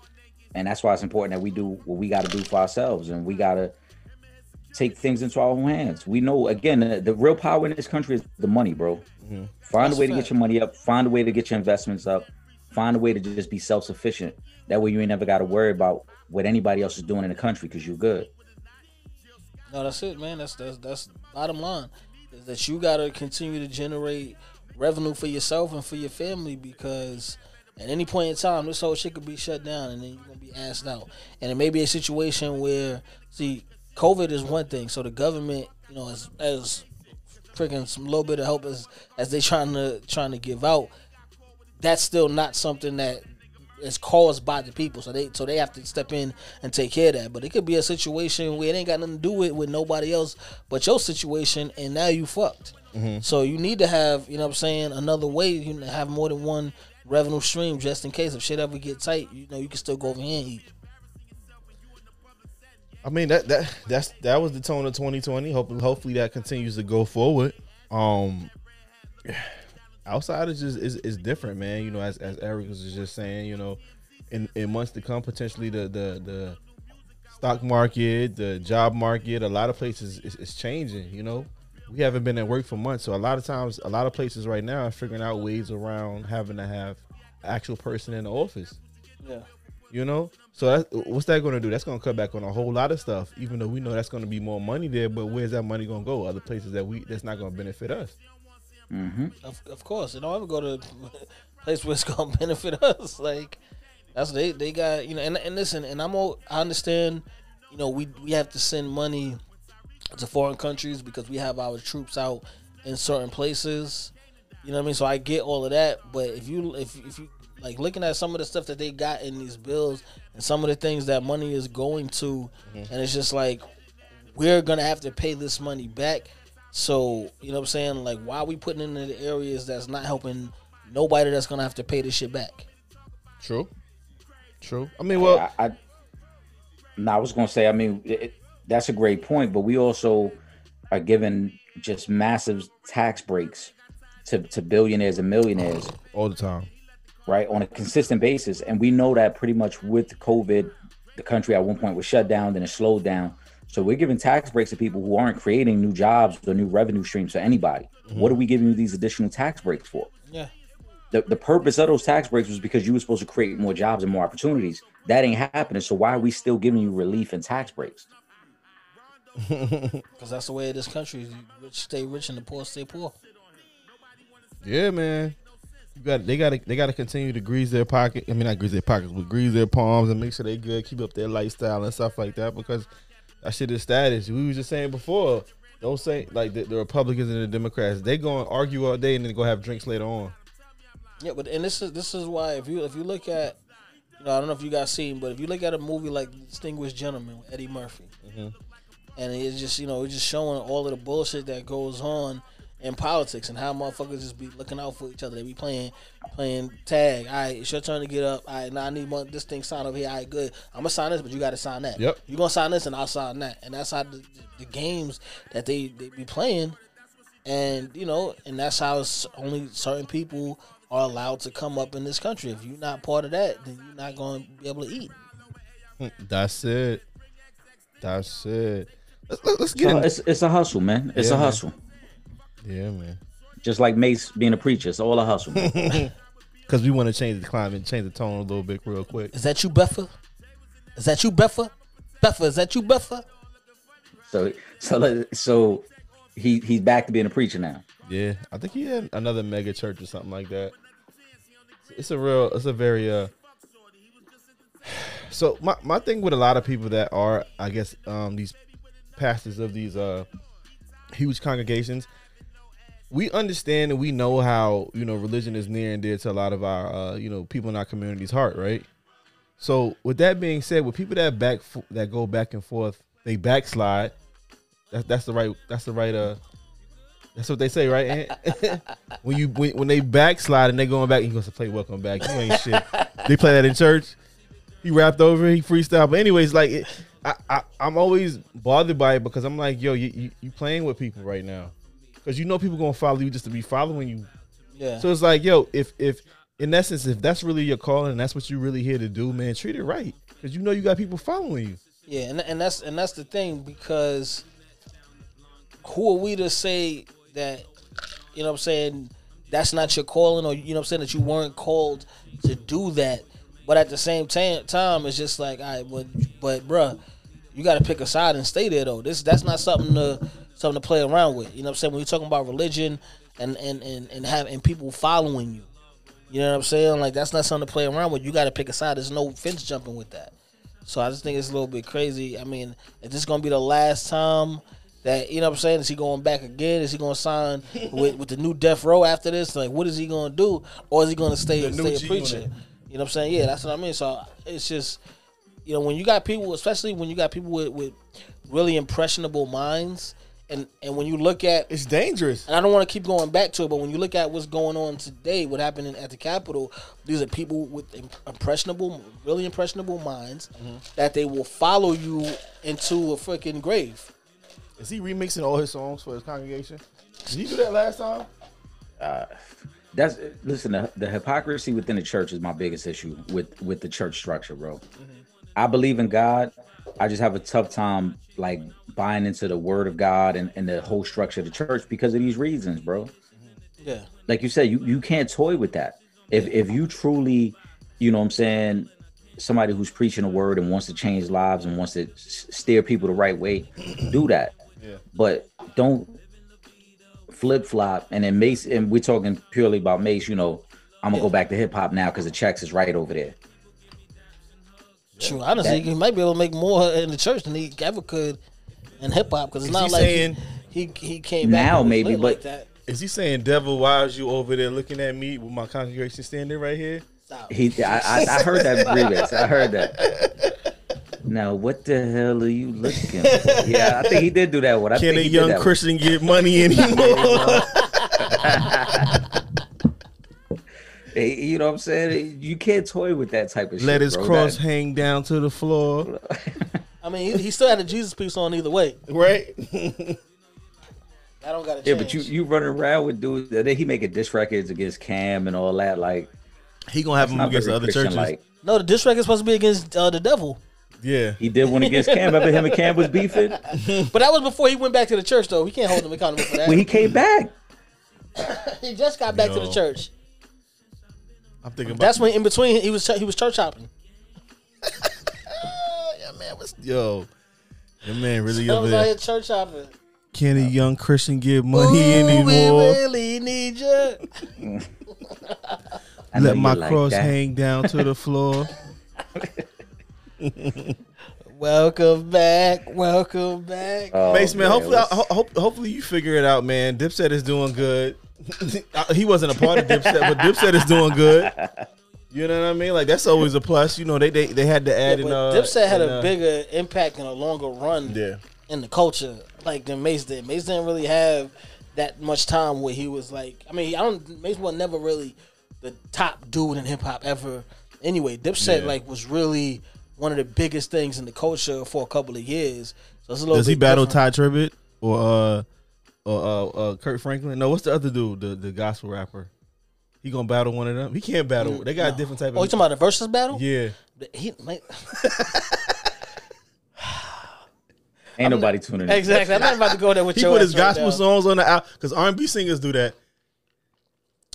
And that's why it's important that we do what we got to do for ourselves, and we got to take things into our own hands. We know again the, the real power in this country is the money, bro. Mm-hmm. Find That's a way to get your money up. Find a way to get your investments up. Find a way to just be self sufficient. That way you ain't never got to worry about what anybody else is doing in the country because you're good. No, that's it, man. That's that's that's bottom line is that you got to continue to generate revenue for yourself and for your family because at any point in time this whole shit could be shut down and then you're gonna be asked out. And it may be a situation where see COVID is one thing. So the government, you know, as as freaking some little bit of help as as they trying to trying to give out, that's still not something that is caused by the people. So they so they have to step in and take care of that. But it could be a situation where it ain't got nothing to do with with nobody else but your situation, and now you fucked. Mm-hmm. So you need to have you know what I'm saying another way. You have more than one revenue stream just in case if shit ever get tight. You know you can still go over here and eat. I mean that that that's that was the tone of 2020. Hopefully, hopefully that continues to go forward. Um, outside is just is, is different, man. You know, as as Eric was just saying, you know, in in months to come, potentially the the the stock market, the job market, a lot of places is, is changing. You know, we haven't been at work for months, so a lot of times, a lot of places right now are figuring out ways around having to have actual person in the office. Yeah. You know, so that, what's that going to do? That's going to cut back on a whole lot of stuff. Even though we know that's going to be more money there, but where's that money going to go? Other places that we that's not going to benefit us. Mm-hmm. Of, of course, it don't ever go to a place where it's going to benefit us. Like that's they they got you know. And, and listen, and I'm all, I understand. You know, we we have to send money to foreign countries because we have our troops out in certain places. You know what I mean? So I get all of that, but if you if if you like looking at some of the stuff that they got in these bills and some of the things that money is going to, mm-hmm. and it's just like we're gonna have to pay this money back. So you know what I'm saying? Like, why are we putting in the areas that's not helping nobody that's gonna have to pay this shit back? True. True. I mean, well, I, I, no, I was gonna say. I mean, it, that's a great point, but we also are given just massive tax breaks to, to billionaires and millionaires all the time right, on a consistent basis. And we know that pretty much with COVID, the country at one point was shut down, then it slowed down. So we're giving tax breaks to people who aren't creating new jobs or new revenue streams for anybody. Mm-hmm. What are we giving you these additional tax breaks for? Yeah. The, the purpose of those tax breaks was because you were supposed to create more jobs and more opportunities. That ain't happening. So why are we still giving you relief and tax breaks? Because that's the way of this country. Rich stay rich and the poor stay poor. Yeah, man. You got they got to they got to continue to grease their pocket. I mean, not grease their pockets, but grease their palms and make sure they good, keep up their lifestyle and stuff like that. Because that shit is status. We was just saying before. Don't say like the, the Republicans and the Democrats. They go and argue all day and then go have drinks later on. Yeah, but and this is this is why if you if you look at you know I don't know if you guys seen, but if you look at a movie like Distinguished Gentleman with Eddie Murphy, mm-hmm. And it's just you know it's just showing all of the bullshit that goes on in politics and how motherfuckers just be looking out for each other. They be playing playing tag. All right, it's your turn to get up. All right, now I need one, this thing signed over here. All right, good. I'm gonna sign this, but you got to sign that. Yep. You gonna sign this, and I'll sign that. And that's how the, the games that they they be playing, and you know, and that's how only certain people are allowed to come up in this country. If you're not part of that, then you're not gonna be able to eat. That's it. That's it. Let's, let's get. So it's it's a hustle, man. It's yeah, a hustle. Man. Yeah, man. Just like Mace being a preacher, it's all a hustle. Because we want to change the climate, change the tone a little bit real quick. Is that you, Buffer? Is that you, Buffer? Buffer, is that you, Buffer? So, so, so he he's back to being a preacher now. Yeah, I think he had another mega church or something like that. It's a real, it's a very uh. So my my thing with a lot of people that are, I guess, um, these pastors of these uh huge congregations, we understand and we know how you know religion is near and dear to a lot of our uh, you know people in our community's heart, right? So with that being said, with people that back that go back and forth, they backslide. That's that's the right that's the right uh that's what they say, right? when you when, when they backslide and they going back, he goes to play welcome back. You ain't shit. they play that in church. He rapped over, he freestyle. But anyways, like it, I, I I'm always bothered by it because I'm like, yo, you, you you playing with people right now because you know people gonna follow you just to be following you. Yeah. So it's like, yo, if if in essence, if that's really your calling and that's what you're really here to do, man, treat it right because you know you got people following you. Yeah, and and that's and that's the thing because who are we to say that you know what I'm saying that's not your calling or you know what I'm saying that you weren't called to do that but at the same time time it's just like all right but but bruh you got to pick a side and stay there though this that's not something to something to play around with. You know what I'm saying? When you're talking about religion and and and and having people following you, you know what I'm saying? Like that's not something to play around with. You got to pick a side. There's no fence jumping with that. So I just think it's a little bit crazy. I mean, if this is gonna be the last time That you know what I'm saying? Is he going back again? Is he going to sign with, with the new Death Row after this? Like, what is he going to do, or is he going to stay The stay a preacher? You know what I'm saying? Yeah, that's what I mean. So it's just you know when you got people, especially when you got people with, with really impressionable minds, and and when you look at It's dangerous. and I don't want to keep going back to it, but when you look at what's going on today, what happened in, at the Capitol, these are people with impressionable, really impressionable minds Mm-hmm. that they will follow you into a freaking grave. Is he remixing all his songs for his congregation? Did he do that last time? That's listen. The, the hypocrisy within the church is my biggest issue with with the church structure, bro. I believe in God. I just have a tough time like buying into the word of God and, and the whole structure of the church because of these reasons, bro. Yeah, Like you said, you, you can't toy with that. If if you truly, you know what I'm saying, somebody who's preaching a word and wants to change lives and wants to s- steer people the right way, do that. Yeah. But don't flip flop and then Mace and we're talking purely about Mace, you know, I'm gonna go back to hip hop now because the checks is right over there. True. Honestly, That- he might be able to make more in the church than he ever could in hip hop because it's not he like saying- he, he he came Now and maybe, but- like that. Is he saying, "Devil, why is you over there looking at me with my congregation standing right here"? Stop. He I, I, I heard that remix. I heard that. Now what the hell are you looking for? Yeah, I think he did do that one. I Can think a young that one. Christian get money anymore? Hey, You know what I'm saying? You can't toy with that type of shit. Let his bro. cross That- hang down to the floor. I mean, he, he still had a Jesus piece on either way. Right? I don't got to change. yeah, but you you running around with dudes. that he making diss records against Cam and all that. Like He gonna have him against the other Christian churches. like. no, the diss record is supposed to be against uh, the devil. Yeah. He did one against Cam. Remember him and Cam was beefing But that was before he went back to the church, though. We can't hold him accountable for that. when he came back. he just got back to the church. I'm thinking about That's when in between he was he was church hopping. yeah, man. What's yo? Your man really That over was out there. here church hopping. Can a young Christian get money Ooh, we really need you. Let my like cross that. hang down to the floor. Welcome back. Welcome back. Oh, Base man, hopefully, what's- ho- ho- hopefully you figure it out, man. Dipset is doing good. he wasn't a part of Dipset, but Dipset is doing good. You know what I mean? Like that's always a plus. You know, they they, they had to Yeah, add but in. Uh, Dipset had in, a uh, bigger impact and a longer run Yeah, in the culture, like than Mace did. Mace didn't really have that much time where he was like. I mean, I don't. Mace was never really the top dude in hip hop ever. Anyway, Dipset Yeah. like was really one of the biggest things in the culture for a couple of years. So it's a little. does he battle different. Tye Tribbett or uh or uh, uh Kirk Franklin? No, what's the other dude? The the gospel rapper. He gonna battle one of them? He can't battle. They got a No. different type of Oh, you talking about the versus battle? yeah, He, like, Ain't nobody tuning in. exactly. I'm not about to go there with you. he your put ass his gospel now. songs on the album because R and B singers do that.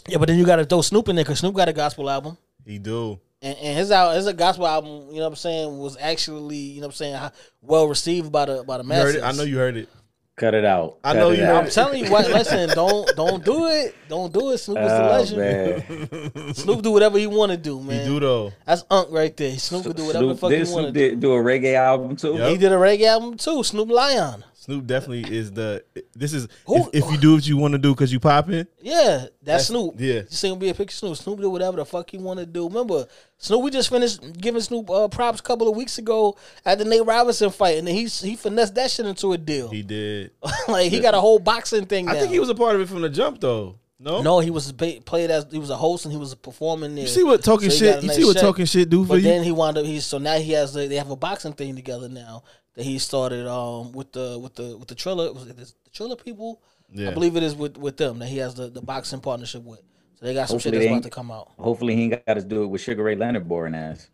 Yeah, but then you got to throw Snoop in there because Snoop got a gospel album. He do. And, and his out his gospel album, you know what I'm saying, was actually, you know what I'm saying, well received by the by the You heard masses. it. I know you heard it. Cut it out. I Cut know you out. I'm telling you what, listen, don't don't do it. Don't do it. Snoop is the Oh, legend. man. Snoop do whatever he want to do, He man. do though. That's Unk right there. Snoop can do whatever the Snoop, fuck did he want to do. did, do a reggae album too? Yup. He did a reggae album too, Snoop Lion. Snoop definitely is the. This is Who- if, if you do what you want to do because you popping. Yeah, that's, Snoop. yeah. You see him be a picture of Snoop. Snoop do whatever the fuck he want to do. Remember, Snoop, we just finished giving Snoop uh, props a couple of weeks ago at the Nate Robinson fight, and then he he finessed that shit into a deal. He did. like he got a whole boxing thing. I think he was a part of it from the jump though. No. No, he was ba- played as he was a host and he was performing there. You see what talking shit? You see what talking shit do for But you? then he wound up. He's so now he has the, they have a boxing thing together now that he started um with the with the with the Triller was it the Triller people? Yeah. I believe it is with with them that he has the, the boxing partnership with. So they got some shit that's about to come out. Hopefully he ain't got to do it with Sugar Ray Leonard boring ass.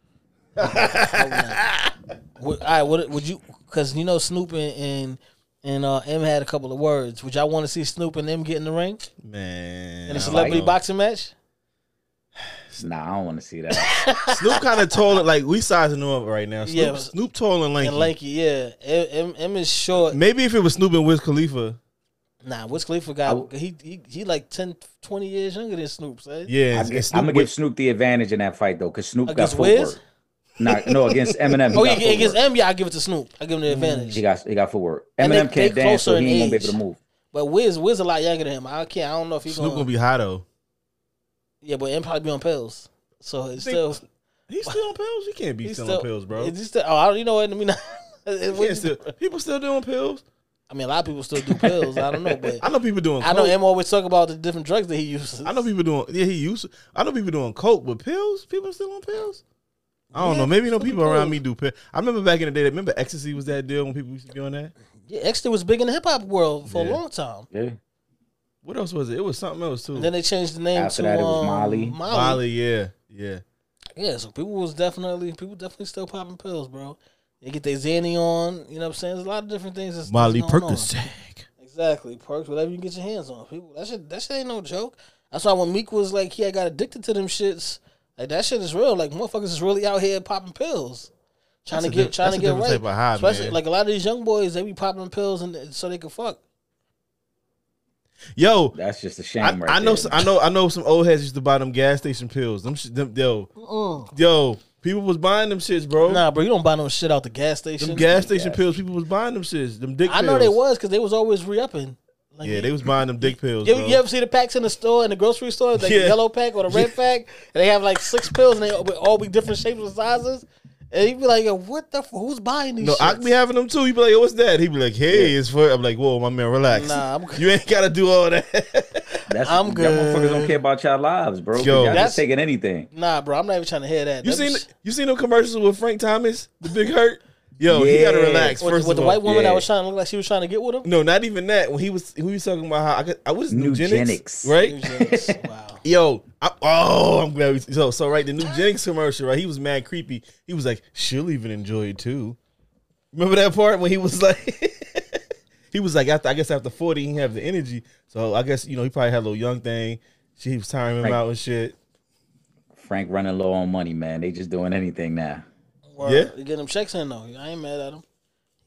What, all right, what would you? Because you know Snoop and and, and uh, M had a couple of words. Would y'all want to see Snoop and M get in the ring Man, in a celebrity don't boxing match? Nah, I don't want to see that. Snoop kind of tall, and like we sizing him up right now. Snoop, Yeah. Snoop tall and lanky. And lanky, yeah. M, M, M is short. Maybe if it was Snoop and Wiz Khalifa, Nah, Wiz Khalifa got w- he, he he like 10, 20 years younger than Snoop. Son. yeah, I and- and am gonna give Snoop the advantage in that fight though, because Snoop Against got footwork. Wiz? Nah, no, against Eminem. oh, yeah, against M, yeah, I give it to Snoop. I give him the mm. advantage. He got he got footwork. Eminem they, can't they dance, so he ain't gonna be able to move. But Wiz, Wiz a lot younger than him. I can't. I don't know if he's Snoop gonna, gonna be high though. Yeah, but M probably be on pills, so it's still. He's still on pills. He can't be still, still, on pills, bro. Is he still? Oh, I don't. You know what I mean? still, people still doing pills. I mean, a lot of people still do pills. I don't know, but I know people doing. I know M always talk about the different drugs that he uses. I know people doing. Yeah, he used. I know people doing coke, but pills. People still on pills. I don't yeah, know. Maybe no people around me do pills. I remember back in the day. That remember ecstasy was that deal when people used to be on that. Yeah, ecstasy was big in the hip hop world for yeah. a long time. Yeah. What else was it? It was something else too. And then they changed the name After to that, it was um, Molly. Molly. Molly. Yeah. Yeah. Yeah. So people was definitely people definitely still popping pills, bro. They get their Xanny on. You know what I'm saying? There's a lot of different things. That's, Molly Percocet. Exactly, perks, whatever you get your hands on. People, that shit, that shit ain't no joke. That's why when Meek was like, he had got addicted to them shits. Like that shit is real. Like motherfuckers is really out here popping pills, trying that's to get, trying to get right. High, Especially man. like a lot of these young boys, they be popping pills and so they can fuck. Yo, that's just a shame. I, right I know, I know, I know. Some old heads used to buy them gas station pills. Them, them yo, uh-uh. yo, People was buying them shits, bro. Nah, bro, you don't buy no shit out the gas station. Them gas station gas. pills, people was buying them shits. Them dick. I know they was because they was always re upping. Like, yeah, they was buying them dick pills. You, you, ever see the packs in the store in the grocery store, like yeah. the yellow pack or the red pack, and they have like six pills and they all be different shapes and sizes. And he'd be like, Yo, "What the? F- who's buying these?" No, shits? I be having them too. He'd be like, Yo, "What's that?" He'd be like, "Hey, yeah. it's for." I'm like, "Whoa, my man, relax. Nah, I'm good. you ain't gotta do all that." That's I'm good. Y'all motherfuckers don't care about y'all lives, bro. Yo, y'all that's taking anything. Nah, bro, I'm not even trying to hear that. You seen you seen no commercials with Frank Thomas, the Big Hurt? Yo, yeah. he gotta relax. With, first with the white woman yeah. that was trying to look like she was trying to get with him. No, not even that. When he was he was talking about how I, could, I was Nugenix, right? Nugenix. Wow. Yo, I, oh, I'm glad. We, so, so right, the new Nugenix commercial, right? He was mad creepy. He was like, "She'll even enjoy it too." Remember that part when he was like, he was like, after I guess after forty, he didn't have the energy. So I guess you know he probably had a little young thing. She was tiring him Frank, out and shit. Frank running low on money, man. They just doing anything now. Well, yeah, you get them checks in though. I ain't mad at him.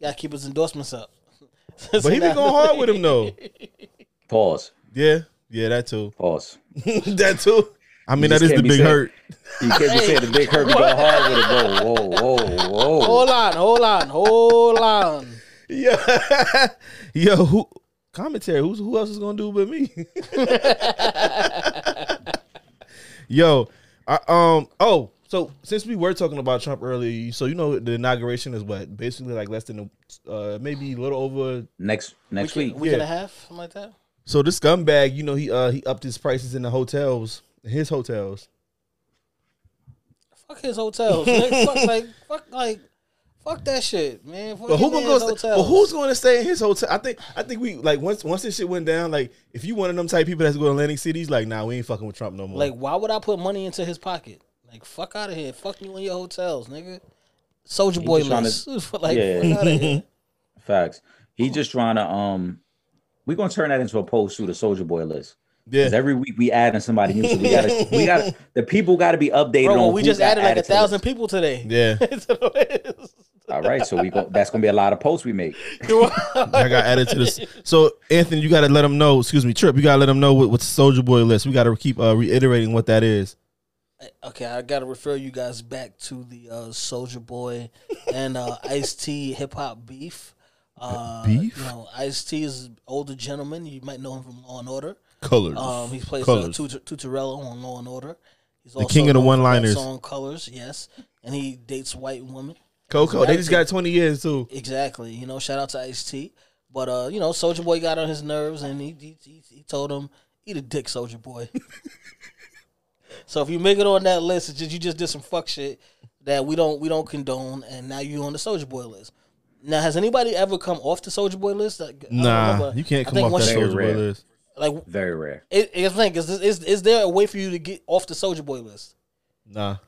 You gotta keep his endorsements up. but he been going hard with him though. Pause. Yeah. Yeah, that too. Pause. that too. I mean, that is the big saying, hurt. You can't be saying the big hurt. We go hard with it. Whoa, whoa, whoa, whoa. Hold on, hold on, hold on. Yeah, yo, who commentary? Who's who else is gonna do but me? yo, I, um, oh, so since we were talking about Trump earlier, so you know the inauguration is what basically like less than a, uh, maybe a little over next next week, week, week yeah. and a half, something like that. So this scumbag, you know, he uh he upped his prices in the hotels, his hotels. Fuck his hotels. fuck like fuck like fuck that shit, man. Fuck but who gonna go? Stay, but who's going to stay in his hotel? I think I think we like once once this shit went down. Like if you one of them type people that's going to Atlantic Cities, like nah, we ain't fucking with Trump no more. Like why would I put money into his pocket? Like fuck out of here. Fuck you in your hotels, nigga. Soulja Boy list. To, like yeah. Facts. He just trying to um we're gonna turn that into a post to the Soulja Boy list. Yeah. Every week we add adding somebody new. So we gotta we gotta the people gotta be updated Bro, on we just added like a thousand people today. Yeah. All right, so we go. That's gonna be a lot of posts we make. I got added to this. So Anthony, you gotta let them know. Excuse me, Trip. You gotta let them know what, what's the Soulja Boy list. We gotta keep uh, reiterating what that is. Okay, I gotta refer you guys back to the uh, Soulja Boy and uh, Ice T hip hop beef. Uh, Beef? You know, Ice T is an older gentleman. You might know him from Law and Order. Colors. Um, he plays uh, Tutuola on Law and Order. He's the king of the one-liners. On Colors, yes, and he dates white women. Coco, they just got twenty years too. Exactly. You know, shout out to Ice T. But uh, you know, Soulja Boy got on his nerves, and he he, he, he told him, "Eat a dick, Soulja Boy." so if you make it on that list, it's just you just did some fuck shit that we don't we don't condone, and now you're on the Soulja Boy list. Now, has anybody ever come off the Soulja Boy list? Like, nah, you can't come off that Soulja Boy list. Like very rare. It, it's like, is, is is there a way for you to get off the Soulja Boy list? Nah.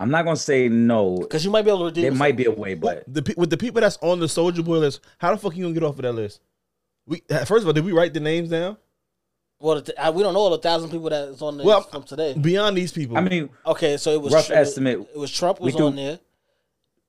I'm not gonna say no because you might be able to redeem. There might be a way, but the with the people that's on the Soulja Boy list, how the fuck you gonna get off of that list? We uh, first of all, did we write the names down? Well, uh, we don't know all the thousand people that's on there well, from today. Beyond these people, I mean, okay, so it was rough estimate. It was Trump was on there.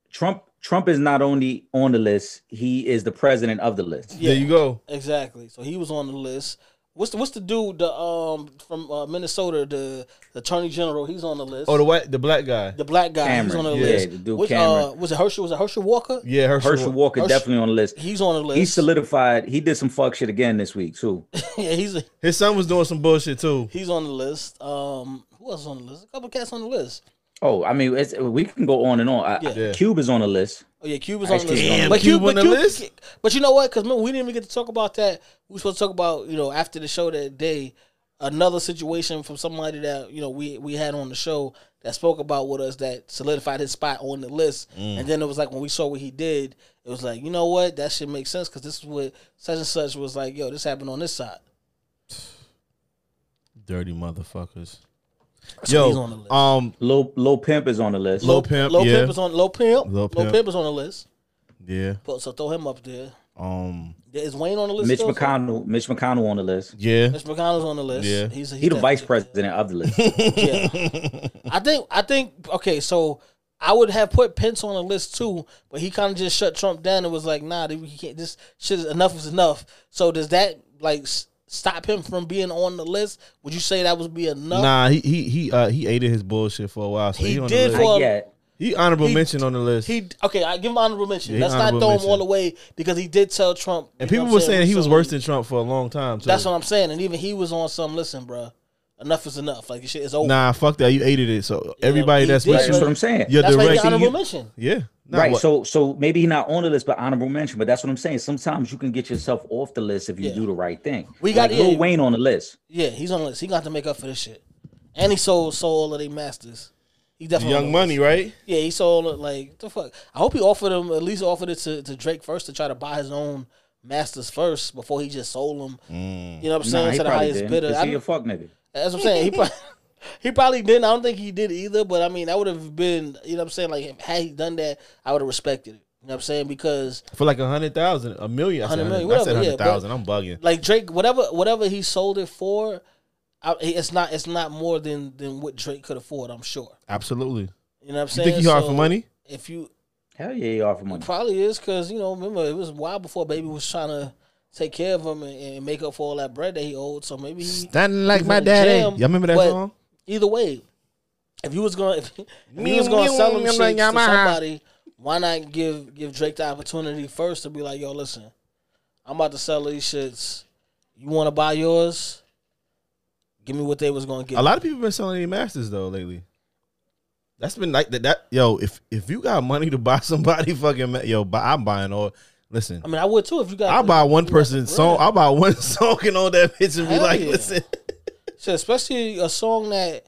Trump Trump is not only on the list, he is the president of the list. Yeah, there you go. Exactly. So he was on the list. What's the what's the dude the um from uh, Minnesota the, the attorney general? He's on the list. Oh, the white, the black guy. The black guy. Cameron. He's on the list. yeah, list. The dude Which, uh, was it Herschel? Was it Herschel Walker? Yeah, Herschel, Herschel Walker Herschel, definitely on the list. He's on the list. He solidified. He did some fuck shit again this week too. yeah, he's a, his son was doing some bullshit too. He's on the list. Um, who else on the list? A couple cats on the list. Oh, I mean, we can go on and on. Yeah. yeah. Cube is on the list. Oh yeah, Cube is on the list. Damn, but Cube, Cube on the Cube, list. But you know what? Because we didn't even get to talk about that. We were supposed to talk about you know after the show that day another situation from somebody that you know we we had on the show that spoke about with us that solidified his spot on the list. Mm. And then it was like when we saw what he did, it was like you know what that should make sense because this is what such and such was like. Yo, this happened on this side. Dirty motherfuckers. So Yo, um, low low pimp is on the list. Low pimp, low yeah. pimp is on low pimp. Low pimp. Low pimp is on the list. Yeah. So throw him up there. Um, is Wayne on the list? Mitch still, McConnell. So? Mitch McConnell on the list. Yeah. Mitch McConnell's on the list. Yeah. He's, he's, the vice president of the list. yeah. I think. I think. Okay, so I would have put Pence on the list too, but he kind of just shut Trump down and was like, "Nah, he can't. This shit is enough is enough." So does that like? Stop him from being on the list? Would you say that would be enough? Nah, he he he uh, he ate his bullshit for a while. So he, he did for. A, he honorable he, mention on the list. He okay. I give him honorable mention. Yeah, Let's not throw him all the way because he did tell Trump. And people were saying, saying he was worse than Trump for a long time. That's what I'm saying. And even he was on some. Listen, bro. Enough is enough. Like shit is over. Nah, fuck that. You aided it. So yeah, everybody that's did, that's what I'm saying. You're that's direct, honorable you, mention. Yeah. Right. What? So so maybe he's not on the list, but honorable mention. But that's what I'm saying. Sometimes you can get yourself off the list if you yeah. do the right thing. We got like Lil Wayne on the list. Yeah, he's on the list. He got to make up for this shit. And he sold sold all of their masters. He definitely Young Money, right? Yeah, he sold it like the fuck. I hope he offered him at least offered it to, to Drake first to try to buy his own masters first before he just sold them. Mm. You know what I'm saying? Nah, to the highest didn't. bidder. He a fuck nigga. That's what I'm saying. He probably, he probably didn't. I don't think he did either. But I mean, that would have been. You know what I'm saying? Like had he done that, I would have respected it. You know what I'm saying? Because for like a hundred thousand, a million, a hundred million, whatever. I said hundred thousand. Yeah, I'm bugging. Like Drake, whatever, whatever he sold it for, I, it's not. It's not more than than what Drake could afford. I'm sure. Absolutely. You know what I'm saying? You think he hard so for money? If you hell yeah, he hard for money. Probably is because you know remember it was a while before Baby was trying to take care of him and, and, make up for all that bread that he owed. So maybe he standing like my daddy. Y'all remember that but song? Either way, if you was going if, if he was going to sell him shit to somebody, why not give give Drake the opportunity first to be like, yo, listen, I'm about to sell these shits. You want to buy yours? Give me what they was going to get. A lot of people been selling their masters though lately. That's been like that, that. Yo, if if you got money to buy somebody, fucking yo, buy, I'm buying all. Listen, I mean, I would too if you got. I'll buy one person song. I'll buy one song and all that bitch and be like, yeah. listen. So especially a song that,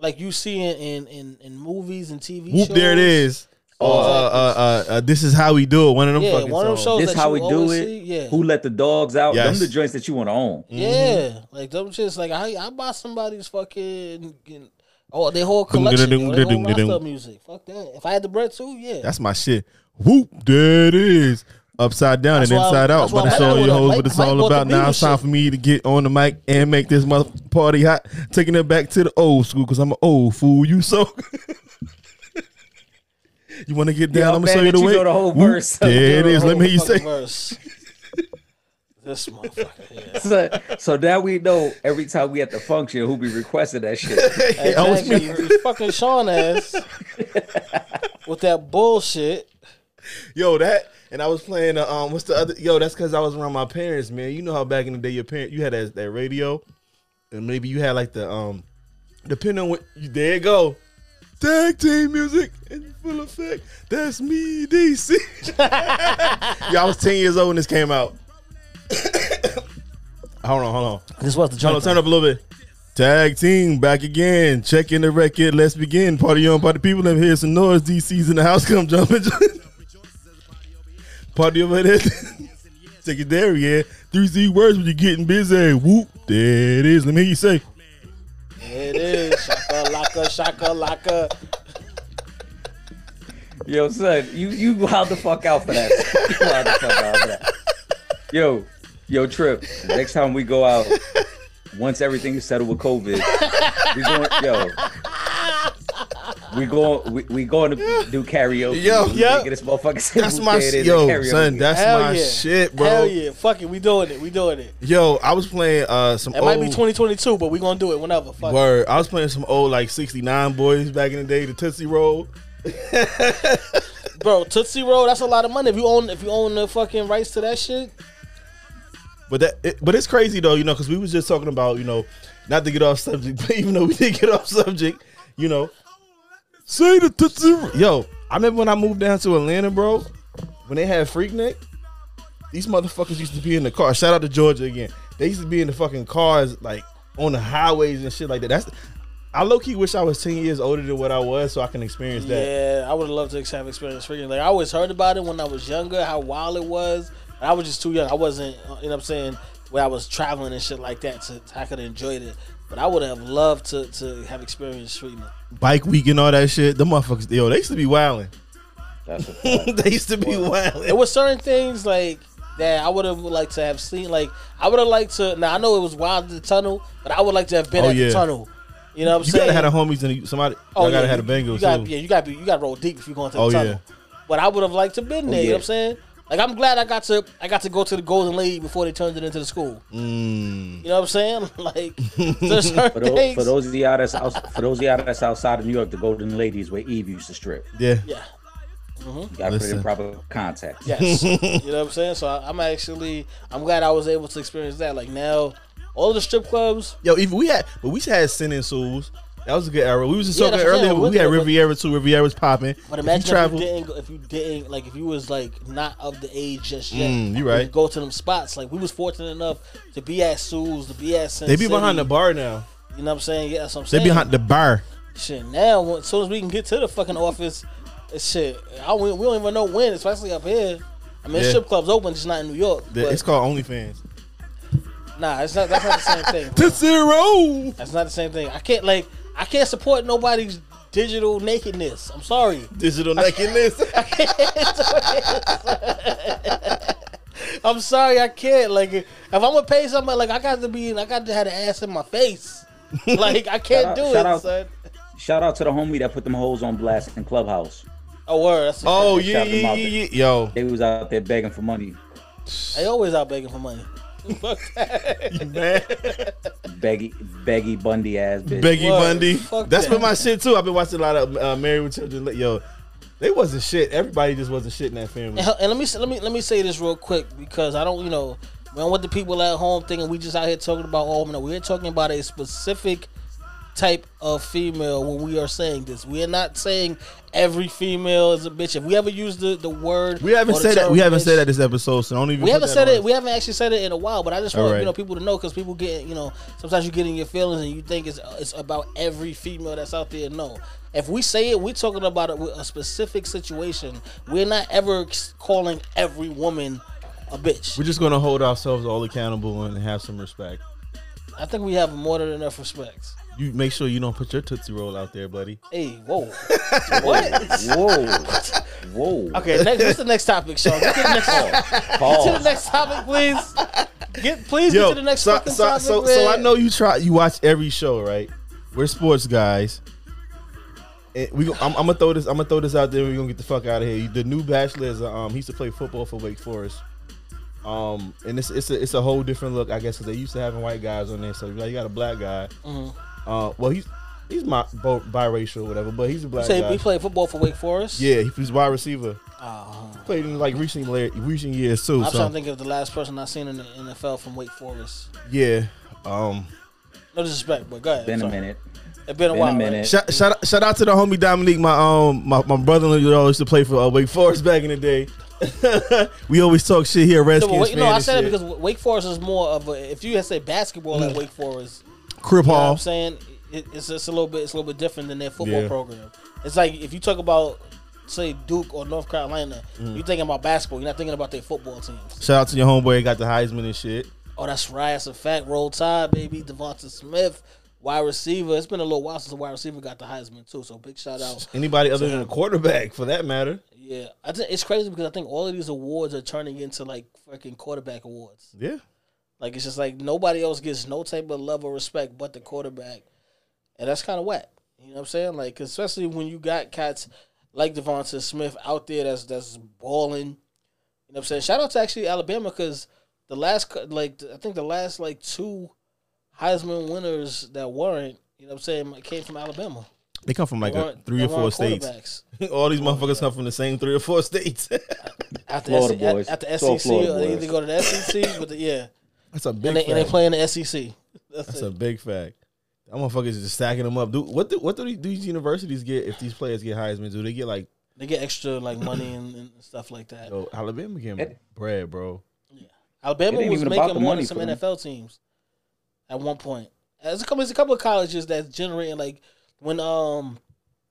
like you see in in, in, in movies and TV Whoop, shows. there it is. Oh, uh, uh, uh, uh, this is how we do it. One of them yeah, fucking one of them shows. This how we do it. See, yeah. Who let the dogs out? Yes. Them the joints that you want to own. Yeah, mm-hmm. like them just like I I buy somebody's fucking Oh, they whole collection. they whole roster music. Fuck that. If I had the bread too, yeah. That's my shit. Whoop, there it is. Upside down that's and inside out. But it's all your hoes what it's all about. Now it's time for me to get on the mic and make this mother party hot. Taking it back to the old school because I'm an old fool. You so. you want to get down? I'm gonna show you the way. You know the whole verse. There it is. Let me hear you say. This motherfucker. Yeah. So, so now we know every time we at the function who be requesting that shit. Exactly. You fucking Sean ass with that bullshit. Yo, that and I was playing. Uh, um, what's the other? Yo, that's because I was around my parents, man. You know how back in the day, your parent you had that, that radio, and maybe you had like the um, depending on what. You, there you go. Tag team music in full effect. That's me, DC. yeah, I was ten years old when this came out. hold on, hold on. This was the joint. Hold on, turn up a little bit. Tag team back again. Check in the record. Let's begin. Party on, party people. Let me hear some noise. DC's in the house. Come jumping. party over there. Secondary, yeah. Three Z words when you're getting busy. Whoop. There it is. Let me hear you say. There it is. Shaka laka, shaka laka. Yo, son, you you wild the fuck out for that. You wild the fuck out for that. Yo, Yo, Trip. Next time we go out, once everything is settled with COVID, we going. Yo, we go we, we going to do karaoke. Yo, yeah, this motherfucker. That's my yo, son. That's Hell my yeah. shit, bro. Hell yeah, fuck it, we doing it. We doing it. Yo, I was playing uh some. It old, might be 2022, but we gonna do it whenever. Fuck word, it. I was playing some old like 69 Boyz back in the day, the Tootsie Roll. bro, Tootsie Roll, that's a lot of money. If you own if you own the fucking rights to that shit. But that, it, but it's crazy though, you know, because we was just talking about, you know, not to get off subject, but even though we did get off subject, you know, say the tootsie. Yo, I remember when I moved down to Atlanta, bro, when they had Freaknik, these motherfuckers used to be in the car. Shout out to Georgia again. They used to be in the fucking cars, like on the highways and shit like that. That's I low key wish I was ten years older than what I was, so I can experience that. Yeah, I would love to have experience Freaknik. Like I always heard about it when I was younger, how wild it was. I was just too young. I wasn't, you know what I'm saying, where I was traveling and shit like that to I could have enjoyed it. But I would have loved to to have experienced treatment. Bike week and all that shit. The motherfuckers, yo, they used to be wilding. they used to be well, wilding. There was certain things like that I would have liked to have seen. Like I would have liked to. Now I know it was wild in the tunnel, but I would like to have been oh, at yeah. the tunnel. You know what I'm you saying? You gotta have a homies and somebody. Oh, yeah, gotta have a Bengal you gotta, too. Yeah, you gotta be. You gotta roll deep if you're going to the oh, tunnel. Yeah. But I would have liked to been oh, there. Oh, yeah. You know what I'm saying? Like I'm glad I got to I got to go to the Golden Lady before they turned it into the school. Mm. You know what I'm saying? Like for, those, for those of y'all that's out, for those of y'all that's outside of New York, the Golden Lady is where Eve used to strip. Yeah. Yeah. Mm-hmm. You gotta put it in proper context. Yes. you know what I'm saying? So I, am actually I'm glad I was able to experience that. Like now, all the strip clubs. Yo, even we had, but we had Sin and Souls. That was a good era. We was just yeah, talking earlier. We had Riviera too. Riviera was popping. But imagine if you, if you, didn't, if you didn't, like, if you was like not of the age just yet. Mm, you right. Go to them spots. Like we was fortunate enough to be at Sue's, to be at. Sin they be City. behind the bar now. You know what I'm saying? Yeah, that's what I'm saying. They behind the bar. Shit. Now, as soon as we can get to the fucking office, shit. I, we don't even know when, especially up here. I mean, yeah. strip clubs open, just not in New York. The, it's called OnlyFans. Nah, it's not. That's not the same thing. to zero. That's not the same thing. I can't like. I can't support nobody's digital nakedness. I'm sorry. Digital nakedness. I'm sorry, I can't. Like, if I'm gonna pay somebody, like I got to be, I got to have the ass in my face. Like, I can't do it, out, son. Shout out to the homie that put them hoes on blast in Clubhouse. Oh, word. That's oh, yeah, yeah, yeah, Yo. They was out there begging for money. They always out begging for money. Fuck that. You mad? Beggy, Beggy Bundy ass bitch. Beggy what? Bundy. Fuck That's that. been my shit too. I've been watching a lot of uh, Married with Children. Yo, they wasn't shit. Everybody just wasn't shit in that family. And, and let me let me let me say this real quick because I don't, you know, man, what the people at home thinking we just out here talking about all. Oh, no, we're talking about a specific type of female when we are saying this. We are not saying every female is a bitch. If we ever use the, the word, we haven't said that. We haven't said that this episode. So don't even. We haven't said it. We haven't actually said it in a while. But I just want right. you know people to know because people get you know sometimes you get in your feelings and you think it's it's about every female that's out there. No. If we say it, we're talking about a, a specific situation. We're not ever calling every woman a bitch. We're just gonna hold ourselves all accountable and have some respect. I think we have more than enough respect. You make sure you don't put your tootsie roll out there, buddy. Hey, whoa, what? Whoa, whoa. Okay, next, what's the next topic, Sean? Get to the next, get to the next topic, please. Get please Yo, get to the next so, fucking so, topic. So, man. so I know you try. You watch every show, right? We're sports guys. And we, I'm, I'm, gonna throw this. I'm gonna throw this out there. We're gonna get the fuck out of here. The new Bachelor is. Um, he used to play football for Wake Forest. Um, and it's it's a, it's a whole different look, I guess, because they used to having white guys on there. So you got a black guy. Mm-hmm. Uh, well, he's he's my both biracial, or whatever, but he's a black so guy. He played football for Wake Forest. Yeah, he's wide receiver. Uh, played in like recent recent years too. I'm so. trying to think of the last person I seen in the NFL from Wake Forest. Yeah. Um, no disrespect, but go ahead. Been a minute. It's been a been while. A minute. Right? Shout, shout, out, shout out to the homie Dominique, my um my, my brother-in-law used to play for uh, Wake Forest back in the day. we always talk shit here, Redskins. No, no I said it because Wake Forest is more of a. If you had say basketball at Wake Forest, Chris Paul. You know I'm saying it, it's just a little bit. It's a little bit different than their football yeah. program. It's like if you talk about say Duke or North Carolina, mm. you're thinking about basketball. You're not thinking about their football teams. Shout out to your homeboy, got the Heisman and shit. Oh, that's right. That's a fact. Roll Tide, baby. Devonta Smith, wide receiver. It's been a little while since the wide receiver got the Heisman too. So big shout out. Anybody other than a quarterback, for that matter. Yeah, I think it's crazy because I think all of these awards are turning into like fucking quarterback awards. Yeah. Like it's just like nobody else gets no type of love or respect but the quarterback, and that's kind of whack. You know what I'm saying? Like, especially when you got cats like Devonta Smith out there that's that's balling. You know what I'm saying? Shout out to actually Alabama because the last like I think the last like two Heisman winners that weren't, you know what I'm saying, came from Alabama. They come from like a, three or four states. All these motherfuckers come from the same three or four states. at the, Florida S- boys. At, at the SEC, Florida or they either go to the SEC, but the, yeah, that's a big. And they, and they play in the SEC. That's, that's a big fact. That motherfuckers just stacking them up. Do what? Do, what do these universities get if these players get Heisman? Do they get like? They get extra like money and, and stuff like that. Yo, Alabama getting bread, bro. Yeah, Alabama was making more than some NFL teams at one point. There's a couple, there's a couple of colleges that's generating like when um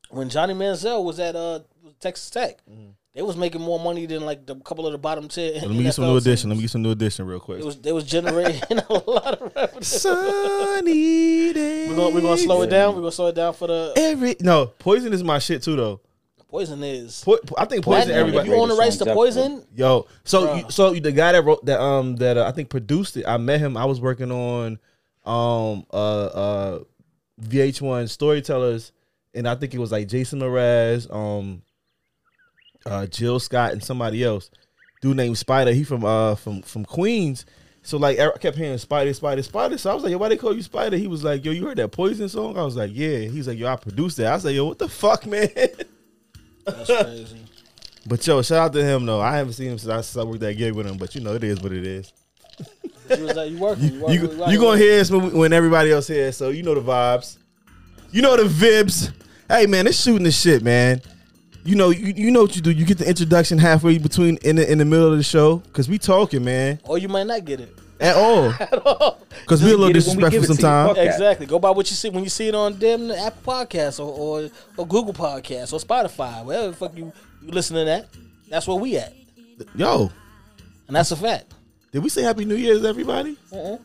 when Johnny Manziel was at uh Texas Tech. Mm. They was making more money than like the couple of the bottom ten. let me get some New Edition. Let me get some New Edition real quick. It was they was generating a lot of revenue. Sunny days. We're gonna we're gonna slow it down. We're gonna slow it down for the every no poison is my shit too though. Poison is. Po- I think poison. That, everybody. If you own the rights to poison, yo. So you, so the guy that wrote that um that uh, I think produced it. I met him. I was working on um uh uh VH1 storytellers, and I think it was like Jason Mraz, um uh, Jill Scott and somebody else. Dude named Spider. He from uh from from Queens. So like I kept hearing Spider, Spider, Spider. So I was like, yo, why they call you Spider? He was like, yo, you heard that Poison song? I was like, yeah. He's like, yo, I produced that. I was like, yo, what the fuck, man? That's crazy. but yo, shout out to him though. I haven't seen him since I worked that gig with him, but you know it is what it is. you was like, you working? You, working, you, you gonna hear us when everybody else hears, so you know the vibes. You know the vibes. Hey man, it's shooting the shit, man you know, you, you know what you do. You get the introduction halfway between in the in the middle of the show because we talking, man. Or you might not get it at all. at all. Because we're a little disrespectful sometimes. Exactly. Go by what you see when you see it on them Apple Podcasts or, or, or Google Podcasts or Spotify, wherever the fuck you, you listening to that. That's where we at. Yo. And that's a fact. Did we say Happy New Year's, everybody? Uh-uh.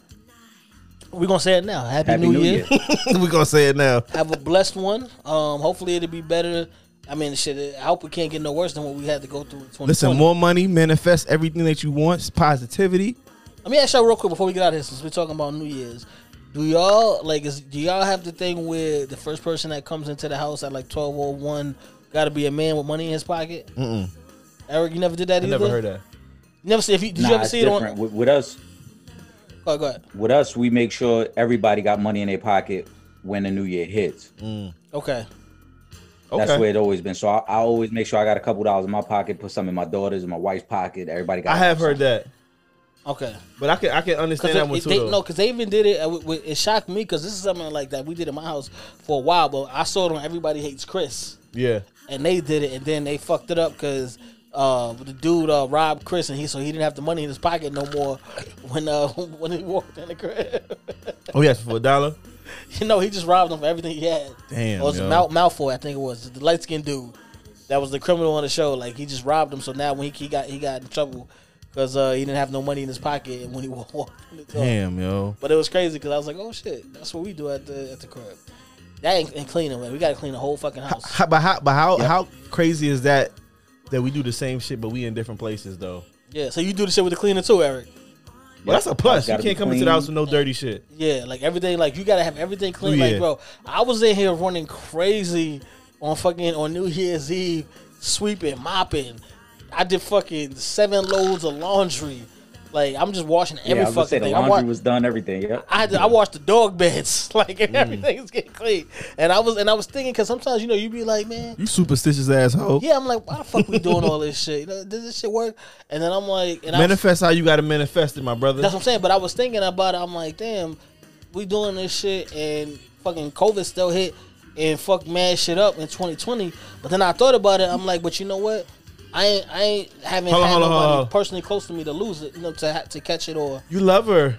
We're gonna say it now. Happy, Happy New, New, Year. Year. We're gonna say it now. Have a blessed one. Um, hopefully it'll be better I mean, shit. I hope we can't get no worse than what we had to go through. Listen, more money, manifest everything that you want. It's positivity. Let me ask y'all real quick before we get out of here, since we're talking about New Year's. Do y'all like? Is, do y'all have the thing where the first person that comes into the house at like twelve oh one got to be a man with money in his pocket? Mm-mm. Eric, you never did that I either. Never heard that. You never see if you did nah, you ever see different. it on with, with us? Go ahead, go ahead. With us, we make sure everybody got money in their pocket when the new year hits. Mm. Okay. Okay. That's where it always been. So I, I, always make sure I got a couple dollars in my pocket, put some in my daughter's and my wife's pocket. Everybody got. I have heard that. Okay, but I can I can understand that one too. They, no, because they even did it. Uh, it shocked me because this is something like that we did in my house for a while. But I saw it on Everybody Hates Chris. Yeah, and they did it, and then they fucked it up because uh, the dude uh, robbed Chris, and he so he didn't have the money in his pocket no more when uh, when he walked in the crib. oh yes, for a dollar. you know, he just robbed him for everything he had. Damn. It was Mal- Malvo, I think it was the light skinned dude. That was the criminal on the show. Like he just robbed him. So now when he, he got he got in trouble because uh, he didn't have no money in his pocket and when he walked in the. Damn, yo. But it was crazy because I was like, oh shit, that's what we do at the at the crib. That ain't, ain't cleaning, man. We gotta clean the whole fucking house. How, but how but how yep. how crazy is that that we do the same shit but we in different places though? Yeah. So you do the shit with the cleaner too, Eric. Well, that's a plus. You can't come into the house with no dirty shit. Yeah, like everything, like you gotta have everything clean. yeah. Like, bro, I was in here running crazy on fucking on New Year's Eve, sweeping, mopping. I did fucking seven loads of laundry. Like I'm just washing every yeah, fucking say, thing. The laundry wa- was done, everything. Yeah, I I washed the dog beds, like mm. everything's getting clean. And I was and I was thinking because sometimes you know you be like, man, you superstitious asshole. Yeah, I'm like, why the fuck we doing all this shit? You know, does this shit work? And then I'm like, and manifest was, how you got to manifest it, my brother. That's what I'm saying. But I was thinking about it. I'm like, damn, we doing this shit and fucking COVID still hit and fuck mad shit up in 2020. But then I thought about it. I'm like, but you know what? I ain't, I ain't haven't hold had on, nobody on, personally close to me to lose it, you know, to to catch it or. You love her.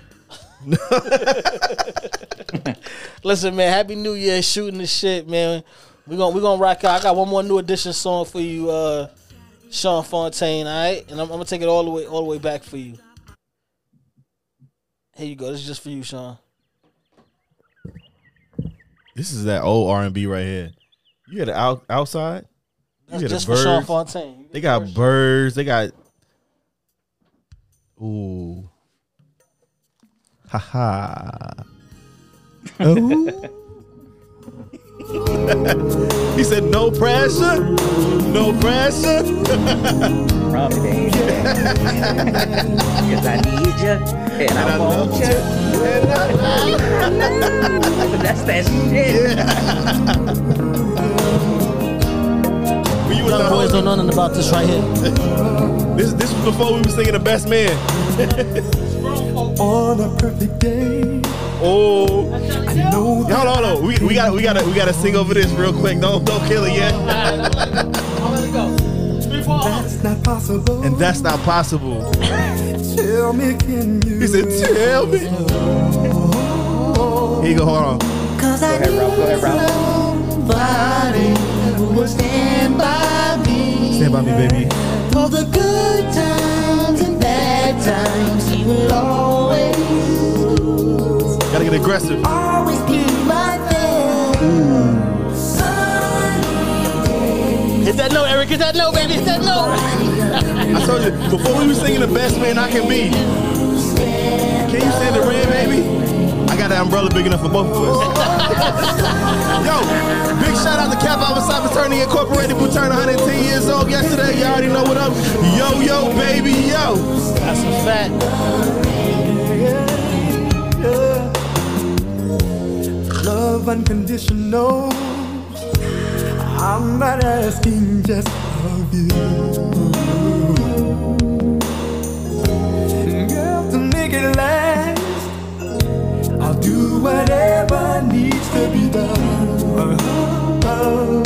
Listen, man, Happy New Year, shooting the shit, man. We gonna we gonna rock out. I got one more new edition song for you, uh, Sean Fontaine. All right, and I'm, I'm, gonna take it all the way all the way back for you. Here you go. This is just for you, Sean. This is that old R and B right here. You had it out outside. That's just for Sean Fontaine. They got first. birds. They got. Ooh. Ha ha. oh. he said, "No pressure, no pressure." Cause I need you and, and I, I want you. That's that shit. Yeah. Young boys don't know nothing about this right here. this this was before we were singing the best man. On a perfect day. Oh, I know. Hold on, hold on. We, we got we got we got to sing over this real quick. Don't don't kill it yet. That's not possible. And that's not possible. tell me, can you? He said, "Tell me." Here you go. Hold on. Cause go ahead, Ralph. Go ahead, Ralph. Somebody who will stand by me. Stand by me, baby. For the good times and bad times, he will always. Gotta get aggressive. Always be my friend. Hit that note, Eric. Hit that note, baby. Hit that note. I told you before we were singing the best man I can be. Can you stand the rain, baby? I that umbrella big enough for both of us. Yo, big shout out to Kappa Alpha Psi Fraternity Incorporated who turned 110 years old yesterday. You already know what up. Yo, yo, baby, yo. That's a fact. Love unconditional. I'm not asking just of you. Girl, to make it last, I'll do whatever needs to be done. Uh -huh.